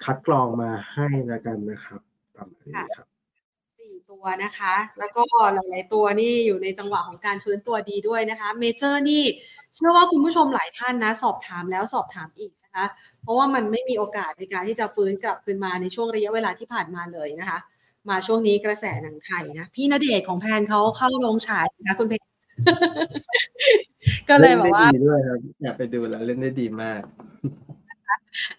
คัดกรองมาให้แล้วกันนะครับประมาณนี้ครับสี่ตัวนะคะ แล้วก็หลาย ๆ ตัวนี่อยู่ในจังหวะของการฟื้นตัวดีด้วยนะคะเมเจอร์นี่เชื่อว่าคุณผู้ชมหลายท่านนะ สอบถามแล้วสอบถามอีกนะคะ เพราะว่ามันไม่มีโอกาสในการที่จะฟื้นกลับคืนมาในช่วงระยะเวลาที่ผ่านมาเลยนะคะ มาช่วงนี้กระแสหนังไทยนะ พี่ณเดชของแพนเขาเข้าโรงฉายนะคุณเพนก็เลยบอกว่าดีด้วยครับอยากไปดูแล้วเล่นได้ดีมาก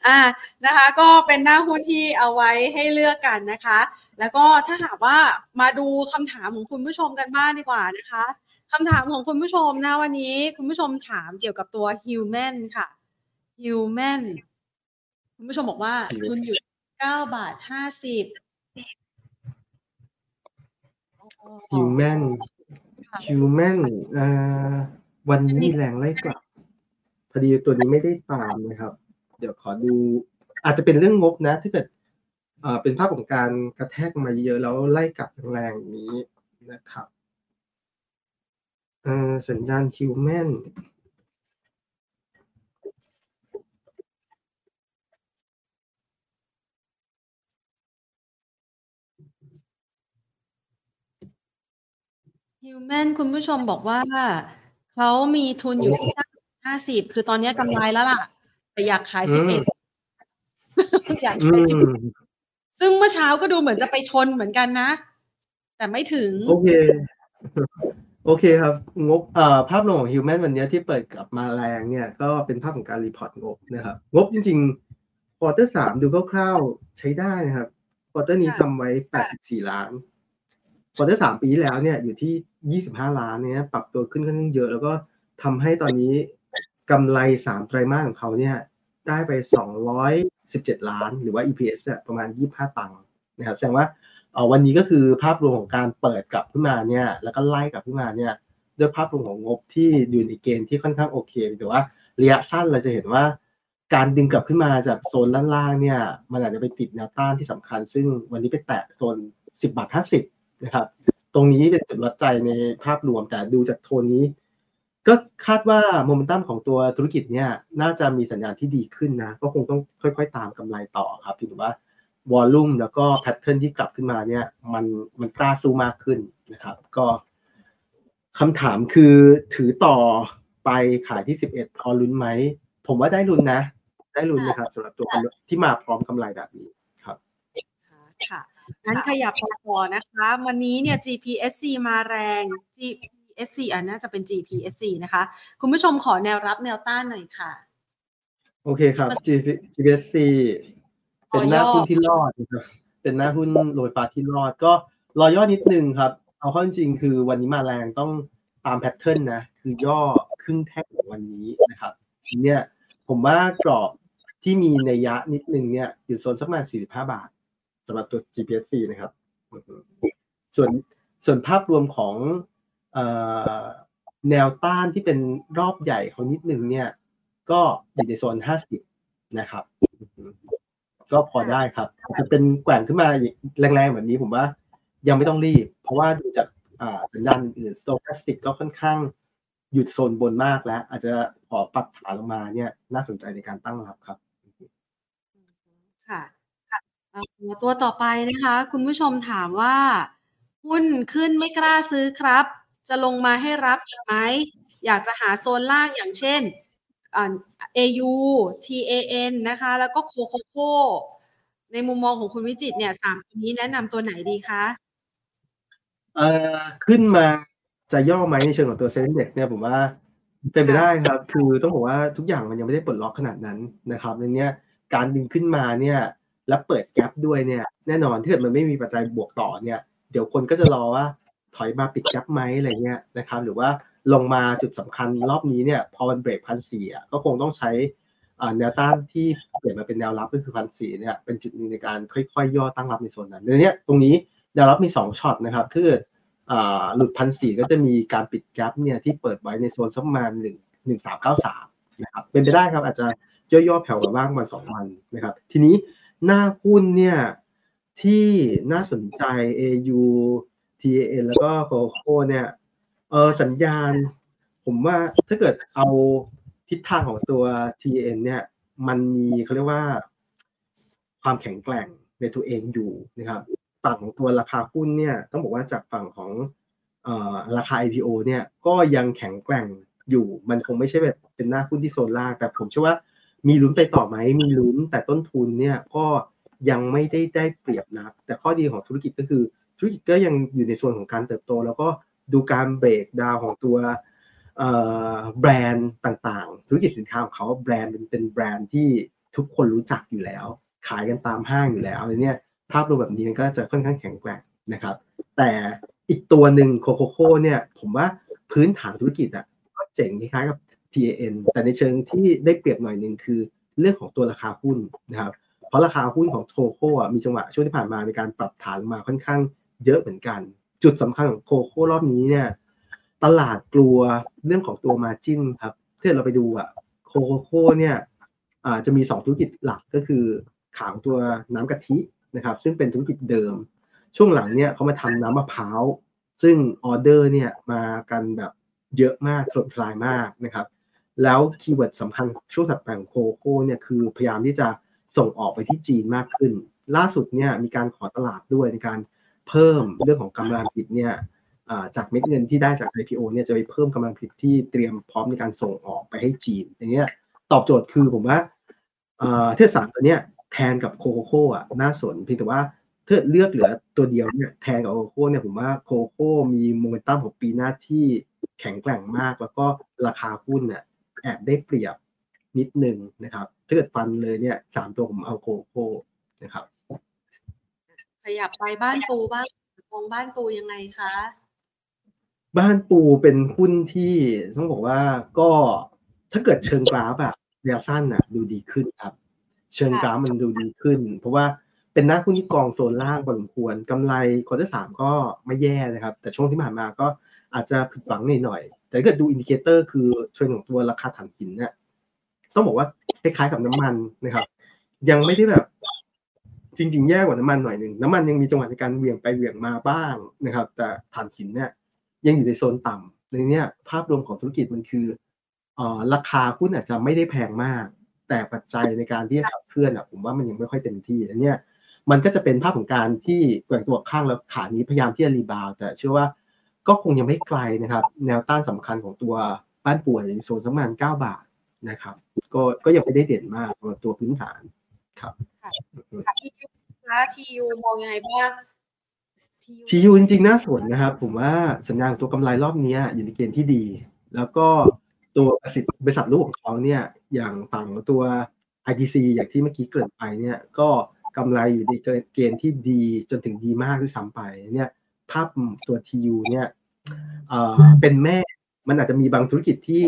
อ่านะคะ ก็เป็นหน้าหุ้นที่เอาไว้ให้เลือกกันนะคะ แล้วก็ถ้าหากว่ามาดูคำถามของคุณผู้ชมกันบ้างดีกว่านะคะคำถามของคุณผู้ชมนะวันนี้ คุณผู้ชมถามเกี่ยวกับตัว Human ค่ะ Human คุณผู้ชมบอกว่าคุณอยู่เก้าบาทห้าสิบฮิวแมนฮิวแมนวันนี้มีแรงไล่กลับพอดีตัวนี้ไม่ได้ตามนะครับ เดี๋ยวขอดู อาจจะเป็นเรื่องงบนะ ถ้าเกิดเป็นภาพของการกระแทกมาเยอะแล้วไล่กลับแรงๆนี้นะครับสัญญาณฮิวแมนฮิวแมนคุณผู้ชมบอกว่า เขามีทุนอยู่ที่ห้าสิบคือตอนนี้กำไรแล้วล่ะ แต่อยากขายสิบเอ็ดอยากขายสิบซึ่งเมื่อเช้าก็ดูเหมือนจะไปชนเหมือนกันนะ แต่ไม่ถึง โอเค โอเคครับ งบเอ่อภาพรวมของฮิวแมนวันนี้ที่เปิดกลับมาแรงเนี่ย ก็เป็นภาพของการ report งบนะครับ งบจริงๆ quarter สามดูคร่าวๆใช้ได้นะครับ quarter นี้ทำไว้แปดสิบสี่ล้าน quarter สามปีแล้วเนี่ยอยู่ที่ยี่สิบห้าล้านเนี่ยปรับตัวขึ้นค่อนข้างเยอะ แล้วก็ทำให้ตอนนี้ กำไรสามไตรมาสของเขาเนี่ยได้ไปสองร้อยสิบเจ็ดล้าน หรือว่า EPS ประมาณยี่ห้าตังค์นะครับแสดงว่าวันนี้ก็คือภาพรวมของการเปิดกลับขึ้นมาเนี่ยแล้วก็ไล่กลับขึ้นมาเนี่ยด้วยภาพรวมของงบที่อยู่ในเกณฑ์ที่ค่อนข้างโอเค แต่ว่าระยะสั้นเราจะเห็นว่าการดึงกลับขึ้นมาจากโซนล่างๆเนี่ยมันอาจจะไปติดแนวต้านที่สำคัญ ซึ่งวันนี้ไปแตะโซน 10 บาท 50 นะครับ ตรงนี้เป็นจุดวัดใจในภาพรวมแต่ดูจากโทนนี้ ก็คาดว่าโมเมนตัมของตัวธุรกิจเนี่ยน่าจะมีสัญญาณที่ดีขึ้นนะ ก็คงต้องค่อยๆ ตามกำไรต่อครับถือว่าวอลลุ่มแล้วก็แพทเทิร์นที่กลับขึ้นมาเนี่ยมันมันกล้าสู้มากขึ้นนะครับ ก็คำถามคือถือต่อไปขายที่สิบเอ็ดพอลุ้นไหม ผมว่าได้ลุ้นนะ ได้ลุ้นนะครับสำหรับตัวที่มาพร้อมกำไรแบบนี้ครับค่ะงั้นขยับไปต่อนะคะ วันนี้เนี่ย GPSC มาแรง GPSC อะน่าจะเป็น GPSC นะคะ คุณผู้ชมขอแนวรับแนวต้านหน่อยค่ะ โอเคครับ GPSC เป็นหน้าหุ้นที่รอดนะครับเป็นหน้าหุ้นโรยฟ้าที่รอดก็รอย่อนิดนึงครับ เอาข้อจริงคือวันนี้มาแรงต้องตามแพทเทิร์นนะ คือย่อครึ่งแท่งวันนี้นะครับเนี่ยผมว่ากรอบที่มีในยะนิดนึงเนี่ยอยู่โซนสักประมาณ45 บาทสำหรับตัว GPSC นะครับ ส่วนส่วนภาพรวมของ แนวต้านที่เป็นรอบใหญ่เขานิดนึงเนี่ย ก็อยู่ในโซน 50 นะครับ ก็พอได้ครับ จะเป็นแกว่งขึ้นมาแรงๆ แบบนี้ผมว่า ยังไม่ต้องรีบ เพราะว่าดูจากสัญญาณอื่น stochastic ก็ค่อนข้างอยู่โซนบนมากแล้ว อาจจะขอปรับฐานลงมาเนี่ย น่าสนใจในการตั้งรับครับ ค่ะตัวต่อไปนะคะ คุณผู้ชมถามว่า หุ้นขึ้นไม่กล้าซื้อครับ จะลงมาให้รับไหม อยากจะหาโซนล่างอย่างเช่น AU TAN นะคะ แล้วก็โคโคโคในมุมมองของคุณวิจิตเนี่ยสามตัวนี้แนะนำตัวไหนดีคะเอ่อขึ้นมาจะย่อไหมในเชิงของตัวเซ็นเด็กเนี่ยผมว่าเป็นไปได้ครับ คือต้องบอกว่าทุกอย่างมันยังไม่ได้ปลดล็อกขนาดนั้นนะครับในเนี้ยการดึงขึ้นมาเนี่ยแล้วเปิดแกลบด้วยเนี่ยแน่นอนถ้าเกิดมันไม่มีปัจจัยบวกต่อเนี่ย เดี๋ยวคนก็จะรอว่า ถอยมาปิดแกลบไหมอะไรเงี้ยนะครับหรือว่าลงมาจุดสำคัญรอบนี้เนี่ยพอมันเบรกพันสี่ก็คงต้องใช้แนวต้านที่เปลี่ยนมาเป็นแนวรับก็คือพันสี่เนี่ยเป็นจุดนึงในการค่อยๆย่อตั้งรับในโซนนั้นในนี้ตรงนี้แนวรับมีสองช็อตนะครับคือหลุดพันสี่ก็จะมีการปิดแกลบเนี่ยที่เปิดไว้ในโซนสักประมาณหนึ่งหนึ่งสามเก้าสามนะครับเป็นไปได้ครับอาจจะย่อๆแผ่วกว่าบ้างวันสองวันนะครับ ทีนี้หน้าหุ้นเนี่ยที่น่าสนใจ AU TAN แล้วก็โคโค่เนี่ยเออสัญญาณ ผมว่าถ้าเกิดเอาทิศทางของตัว TAN เนี่ย มันมีเขาเรียกว่า ความแข็งแกร่งในตัวเองอยู่นะครับ ฝั่งของตัวราคาหุ้นเนี่ย ต้องบอกว่าจากฝั่งของอราคา IPO เนี่ยก็ยังแข็งแกร่งอยู่ มันคงไม่ใช่แบบเป็นหน้าหุ้นที่โซนล่างแต่ผมเชื่อว่ามีลุ้นไปต่อไหมมีลุ้นแต่ต้นทุนเนี่ยก็ยังไม่ได้ได้เปรียบนะแต่ข้อดีของธุรกิจก็คือ ธุรกิจก็ยังอยู่ในส่วนของการเติบโต แล้วก็ดูการเบรกดาวของตัวแบรนด์ต่างๆ ธุรกิจสินค้าของเขาแบรนด์เป็นเป็นแบรนด์ที่ทุกคนรู้จักอยู่แล้ว ขายกันตามห้างอยู่แล้วเนี่ยภาพรวมแบบนี้มันก็จะค่อนข้างแข็งแกร่งนะครับ แต่อีกตัวหนึ่งโคโคโค่เนี่ยผมว่าพื้นฐานธุรกิจอะก็เจ๋งคล้ายๆกับ TAN แต่ในเชิงที่ได้เปรียบหน่อยหนึ่งคือเรื่องของตัวราคาหุ้นนะครับเพราะราคาหุ้นของโคโค่มีจังหวะช่วงที่ผ่านมาในการปรับฐานมาค่อนข้าง เยอะเหมือนกัน จุดสำคัญของโคโค่รอบนี้เนี่ย ตลาดกลัวเรื่องของตัวมาจิ้นครับถ้าเราไปดูอะโคโค่เนี่ยจะมี 2 ธุรกิจหลักก็คือข้างตัวน้ำกะทินะครับ ซึ่งเป็นธุรกิจเดิม ช่วงหลังเนี่ยเขามาทำน้ำมะพร้าวซึ่งออเดอร์เนี่ยมากันแบบเยอะมากถล่มทลายมากนะครับ แล้ว keyword สำคัญช่วงถัดไปของโคโค่เนี่ยคือพยายามที่จะส่งออกไปที่จีนมากขึ้น ล่าสุดเนี่ยมีการขอตลาดด้วยในการ เพิ่มเรื่องของกำลังผลิตเนี่ยจากเม็ดเงินที่ได้จาก IPO เนี่ยจะไปเพิ่มกำลังผลิตที่เตรียมพร้อมในการส่งออกไปให้จีนอย่างเงี้ยตอบโจทย์คือผมว่าเทศสามตัวเนี้ยแทนกับโคโคโค่อะน่าสนเพียงแต่ว่าถ้าเลือกเหลือตัวเดียวเนี่ยแทนกับโคโค่เนี่ยผมว่าโคโค่มีโมเมนตัมของปีหน้าที่แข็งแกร่งมาก แล้วก็ราคาหุ้นเนี่ยแอบได้เปรียบนิดนึงนะครับถ้าเกิดฟันเลยเนี่ยสามตัวผมเอาโคโค่นะครับ ขยับไปบ้านปูบ้างมองบ้านปูยังไงคะ บ้านปูเป็นหุ้นที่ต้องบอกว่าก็ถ้าเกิดเชิงกราฟอะระยะสั้นอะดูดีขึ้นครับ เชิงกราฟมันดูดีขึ้น เพราะว่าเป็นหน้าหุ้นที่กองโซนล่างพอสมควรกำไร quarter สามก็ไม่แย่นะครับ แต่ช่วงที่ผ่านมาก็อาจจะผิดหวังหน่อยแต่ถ้าเกิดดู indicator คือเทรนของตัวราคาถ่านหินเนี่ยต้องบอกว่าคล้ายๆกับน้ำมันนะครับ ยังไม่ได้แบบ จริง ๆ แย่กว่าน้ำมันหน่อยหนึ่งน้ำมันยังมีจังหวะในการเหวี่ยงไปเหวี่ยงมาบ้างนะครับ แต่ถ่านหินเนี่ยยังอยู่ในโซนต่ำในนี้ภาพรวมของธุรกิจมันคืออราคาหุ้นอาจจะไม่ได้แพงมาก แต่ปัจจัยในการที่ขับเคลื่อนอะผมว่ามันยังไม่ค่อยเต็มที่อันนี้มันก็จะเป็นภาพของการที่แกว่งตัวข้างแล้วขานี้พยายามที่จะรีบาวแต่เชื่อว่าก็คงยังไม่ไกลนะครับ แนวต้านสำคัญของตัวบ้านป่วยในโซนประมาณเก้าบาทนะครับ ก็ก็ยังไม่ได้เด่นมากสำหรับตัวพื้นฐานครับ ค่ะทียูคะทียูมองยังไงบ้างทียูจริงๆน่าสนนะครับ ผมว่าสัญญาณตัวกำไรรอบนี้อยู่ในเกณฑ์ที่ดี แล้วก็ตัวประสิทธิ์บริษัทลูกของเขาเนี่ย อย่างฝั่งตัว ITC อย่างที่เมื่อกี้เกิดไปเนี่ย ก็กำไรอยู่ในเกณฑ์ที่ดีจนถึงดีมากด้วยซ้ำไปเนี่ยภาพตัว TU เนี่ยเป็นแม่มันอาจจะมีบางธุรกิจที่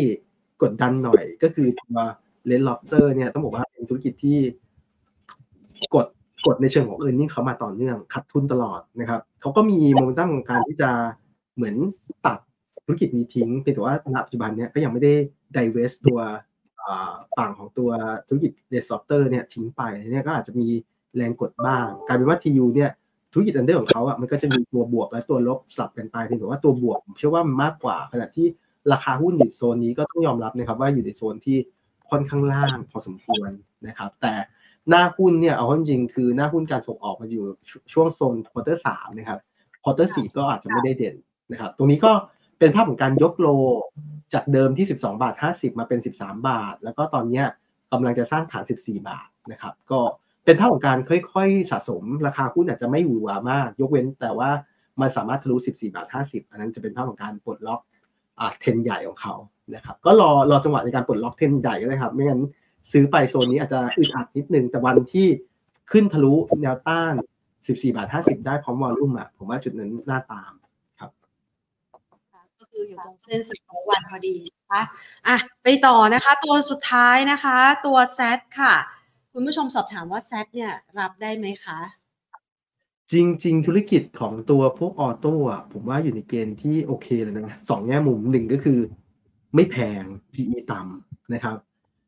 กดดันหน่อย ก็คือตัวRed Lobster เนี่ยต้องบอกว่าเป็นธุรกิจที่ กดกดในเชิงของ earning เขามาต่อเนื่องขาดทุนตลอดนะครับเขาก็มีโมเมนตัมของการที่จะเหมือนตัดธุรกิจนี้ทิ้งเพียงแต่ว่าณปัจจุบันเนี้ยก็ยังไม่ได้ divest ตัวฝั่งของตัวธุรกิจ Red Lobster เนี่ยทิ้งไปเนี่ยก็อาจจะมีแรงกดบ้างกลายเป็นว่า TU เนี่ยธุรกิจ under ของเขาอะมันก็จะมีตัวบวกและตัวลบสลับกันไปเพียงแต่ว่าตัวบวกผมเชื่อว่ามันมากกว่าขณะที่ราคาหุ้นอยู่โซนนี้ก็ต้องยอมรับนะครับว่าอยู่ในโซนที่ค่อนข้างล่างพอสมควรนะครับ แต่ หน้าหุ้นเนี่ยเอาจริงคือหน้าหุ้นการส่งออกมาอยู่ช่วงโซน quarter สามนะครับ quarter สี่ก็อาจจะไม่ได้เด่นนะครับ ตรงนี้ก็เป็นภาพของการยก low จากเดิมที่ 12 บาท 50 มาเป็น 13 บาท แล้วก็ตอนนี้กำลังจะสร้างฐาน 14 บาทนะครับ ก็เป็นภาพของการค่อยๆสะสม ราคาหุ้นอาจจะไม่หวือหวามาก ยกเว้นแต่ว่ามันสามารถทะลุ 14 บาท 50 อันนั้นจะเป็นภาพของการปลดล็อกอ่าเทนใหญ่ของเขานะครับ ก็รอรอจังหวะในการปลดล็อกเทนใหญ่ก็ได้ครับ ไม่งั้น ซื้อไปโซนนี้อาจจะอึดอัดนิดนึง แต่วันที่ขึ้นทะลุแนวต้าน 14 บาท 50 ได้พร้อมวอลลุ่มอะ ผมว่าจุดนั้นน่าตามครับ ก็คืออยู่ตรงเส้นสุดของวันพอดีนะคะอะ ไปต่อนะคะ ตัวสุดท้ายนะคะ ตัวแซดค่ะ คุณผู้ชมสอบถามว่าแซดเนี่ยรับได้ไหมคะ จริง ๆ ธุรกิจของตัวพวกออโต้อะผมว่าอยู่ในเกณฑ์ที่โอเคเลยนะสองแง่มุมหนึ่งก็คือ ไม่แพง PE ต่ำนะครับ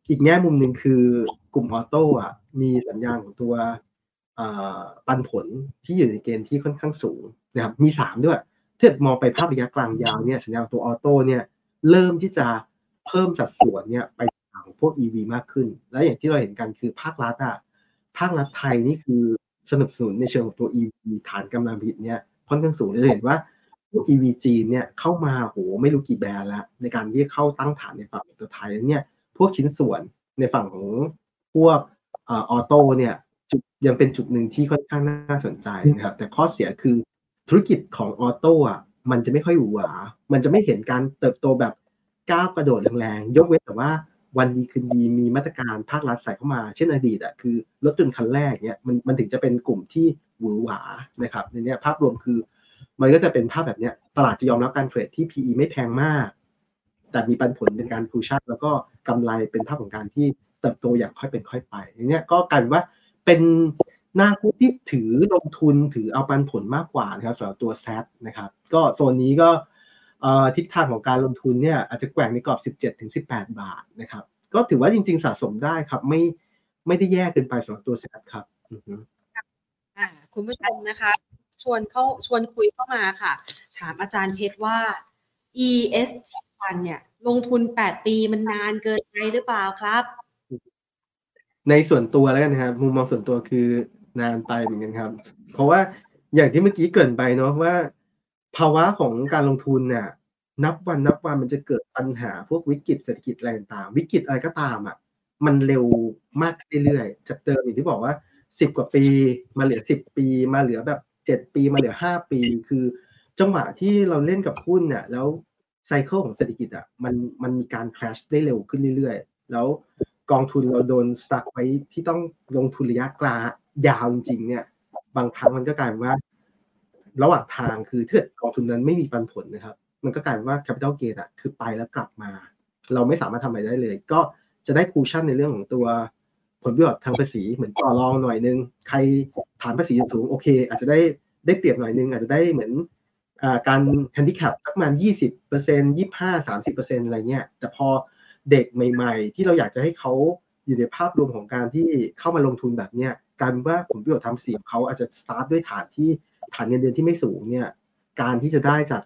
อีกแง่มุมหนึ่งคือกลุ่มออโต้อะมีสัญญาณของตัวปันผลที่อยู่ในเกณฑ์ที่ค่อนข้างสูงนะครับมีสามด้วยถ้ามองไปภาพระยะกลางยาวเนี่ยสัญญาณตัวออโต้เนี่ยเริ่มที่จะเพิ่มสัดส่วนเนี่ยไปทางพวก EV มากขึ้น แล้วอย่างที่เราเห็นกันคือภาครัฐอะภาครัฐไทยนี่คือสนับสนุนในเชิงของตัว EV ฐานกำลังผลิตเนี่ยค่อนข้างสูงจะเห็นว่าพวก EV จีนเนี่ยเข้ามาโหไม่รู้กี่แบรนด์แล้วในการที่เข้าตั้งฐานในฝั่งตัวไทยเนี่ย วกชิ้นส่วนในฝั่งของพวกออโต้เนี่ยจุดยังเป็นจุดหนึ่งที่ค่อนข้างน่าสนใจนะครับ แต่ข้อเสียคือธุรกิจของออโต้อะมันจะไม่ค่อยหวือหวา มันจะไม่เห็นการเติบโตแบบก้าวกระโดดแรงๆ ยกเว้นแต่ว่าวันดีคืนดีมีมาตรการภาครัฐใส่เข้ามา เช่นอดีตอะคือรถยนคันแรกเนี่ยมันมันถึงจะเป็นกลุ่มที่หวือหวานะครับในนี้ภาพรวมคือ มันก็จะเป็นภาพแบบเนี้ยตลาดจะยอมรับการเทรดที่ PE ไม่แพงมาก แต่มีปันผลเป็นการคูชั่นแล้วก็กำไรเป็นภาพของการที่เติบโตอย่างค่อยเป็นค่อยไปอย่างนี้ก็กลายว่าเป็นหน้าคู่ที่ถือลงทุนถือเอาปันผลมากกว่านะครับสำหรับตัวแซดนะครับ ก็โซนนี้ก็ทิศทางของการลงทุนเนี่ยอาจจะแกว่งในกรอบ 17-18 บาทนะครับ ก็ถือว่าจริง ๆสะสมได้ครับ ไม่ไม่ได้แย่เกินไปสำหรับตัวแซดครับคุณผู้ชมนะคะ ชวนเข้าชวนคุยเข้ามาค่ะ ถามอาจารย์เพชรว่า ESG ันเนี่ย ลงทุน8ปีมันนานเกินไปหรือเปล่าครับ ในส่วนตัวแล้วกันครับมุมมองส่วนตัวคือนานไปเหมือนกันครับ เพราะว่าอย่างที่เมื่อกี้เกินไปเนาะว่า ภาวะของการลงทุนเนี่ยนับวันนับวันมันจะเกิดปัญหาพวกวิกฤตเศรษฐกิจอะไรต่างวิกฤตอะไรก็ตามอะมันเร็วมากเรื่อยๆจากเดิมอย่างที่บอกว่าสิบกว่าปี มาเหลือสิบปี มาเหลือแบบเจ็ดปีมาเหลือห้าปี คือ จังหวะที่เราเล่นกับหุ้นเนี่ยแล้ว ไซเคิลของเศรษฐกิจอะมันมันมีการคราชได้เร็วขึ้นเรื่อยๆ แล้วกองทุนเราโดนสตั๊กไว้ที่ต้องลงทุนระยะกลางยาวจริง ๆ เนี่ย บางครั้งมันก็กลายเป็นว่า ระหว่างทางคือถ้ากองทุนนั้นไม่มีปันผลนะครับ มันก็กลายเป็นว่า capital gain อะคือไปแล้วกลับมา เราไม่สามารถทำอะไรได้เลย ก็จะได้ cushion ในเรื่องของตัวผลประโยชน์ทางภาษีเหมือนต่อรองหน่อยนึง ใครฐานภาษีสูงโอเค อาจจะได้ได้เปรียบหน่อยนึงอาจจะได้เหมือน การแฮนดิแคปสักประมาณยี่สิบเปอะไรเงี้ย แต่พอเด็กใหม่ ๆ ที่เราอยากจะให้เขาอยู่ในภาพรวมของการที่เข้ามาลงทุนแบบเนี้ยการว่าผลประโยชน์ทางภาษีของเขาอาจจะสตาร์ทด้วยฐานที่ฐานเงินเดือนที่ไม่สูงเนี่ยการที่จะได้จาก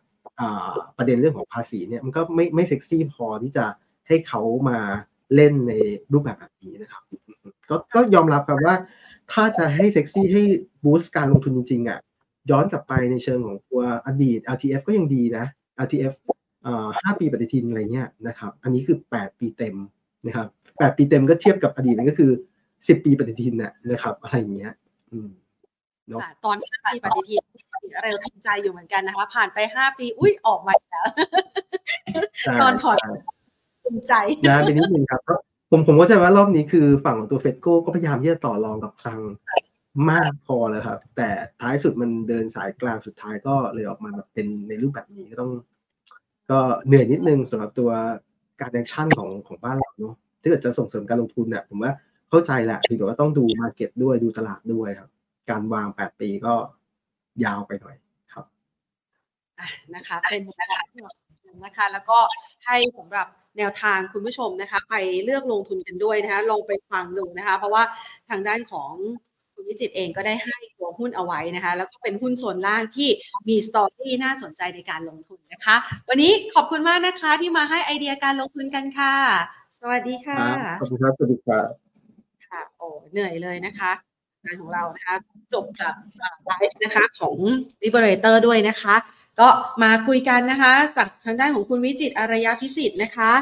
ประเด็นเรื่องของภาษีเนี่ยมันก็ไม่ไม่เซ็กซี่พอที่จะให้เขามาเล่นในรูปแบบแบบนี้นะครับ ก็ก็ยอมรับครับว่าถ้าจะให้เซ็กซี่ให้บูสต์การลงทุนจริงๆอะ ย้อนกลับไปในเชิงของตัวอดีต RTF ก็ยังดีนะ RTF ห้าปีปฏิทินอะไรเงี้ยนะครับ อันนี้คือแปดปีเต็มนะครับแปดปีเต็มก็เทียบกับอดีตนั่นก็คือสิบปีปฏิทินนะครับ อะไรอย่างเงี้ย อืมตอนห้าปีปฏิทินเร็วทันใจอยู่เหมือนกันนะคะ ผ่านไปห้าปี อุ้ยออกมาแล้วตอนถอดภูมิใจนะเป็นนิดนึงครับผมผมก็จะว่ารอบนี้คือฝั่งของตัวเฟดโก้ก็พยายามที่จะต่อรองกับคลัง มากพอแล้วครับ แต่ท้ายสุดมันเดินสายกลางสุดท้ายก็เลยออกมาแบบเป็นในรูปแบบนี้ก็ต้อง ก็เหนื่อยนิดนึงสำหรับตัวการ action ของของบ้านเราเนาะถ้าเกิดจะส่งเสริมการลงทุนเนี่ยผมว่าเข้าใจแหละเพียงแต่ว่าต้องดู market ด้วยดูตลาดด้วยครับ การวางแปดปีก็ยาวไปหน่อยครับนะคะเป็นนะคะ แล้วก็ให้สำหรับแนวทางคุณผู้ชมนะคะ ไปเลือกลงทุนกันด้วยนะคะลองไปฟังดูนะคะ เพราะว่าทางด้านของ วิจิตเองก็ได้ให้ตัวหุ้นเอาไว้นะคะ แล้วก็เป็นหุ้นโซนล่างที่มีสตอรี่น่าสนใจในการลงทุนนะคะ วันนี้ขอบคุณมากนะคะที่มาให้ไอเดียการลงทุนกันค่ะ สวัสดีค่ะขอบคุณครับสวัสดีครับค่ะโอ้เหนื่อยเลยนะคะงานของเรานะคะจบกับไลฟ์นะคะของ Liberator ด้วยนะคะ ก็มาคุยกันนะคะจากทางด้านของคุณวิจิตอารยพิสิทธิ์นะคะ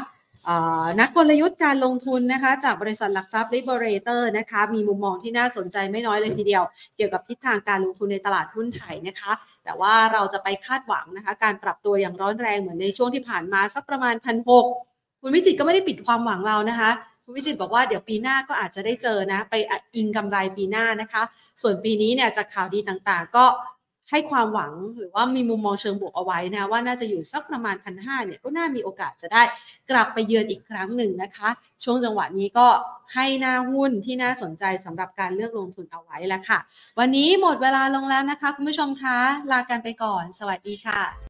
นักกลยุทธ์การลงทุนนะคะจากบริษัทหลักทรัพย์ Liberator นะคะมีมุมมองที่น่าสนใจไม่น้อยเลยทีเดียว เกี่ยวกับทิศทางการลงทุนในตลาดหุ้นไทยนะคะ แต่ว่าเราจะไปคาดหวังนะคะ การปรับตัวอย่างร้อนแรงเหมือนในช่วงที่ผ่านมาสักประมาณพันหกคุณวิจิตก็ไม่ได้ปิดความหวังเรานะคะคุณวิจิตบอกว่าเดี๋ยวปีหน้าก็อาจจะได้เจอนะ ไปอิงกำไรปีหน้านะคะ ส่วนปีนี้เนี่ยจากข่าวดีต่างๆ ก็ ให้ความหวังหรือว่ามีมุมมองเชิงบวกเอาไว้นะว่าน่าจะอยู่สักประมาณพันห้าเนี่ยก็น่ามีโอกาสจะได้กลับไปเยือนอีกครั้งหนึ่งนะคะ ช่วงจังหวะนี้ก็ให้หน้าหุ้นที่น่าสนใจสำหรับการเลือกลงทุนเอาไว้แล้วค่ะ วันนี้หมดเวลาลงแล้วนะคะ คุณผู้ชมคะลากันไปก่อน สวัสดีค่ะ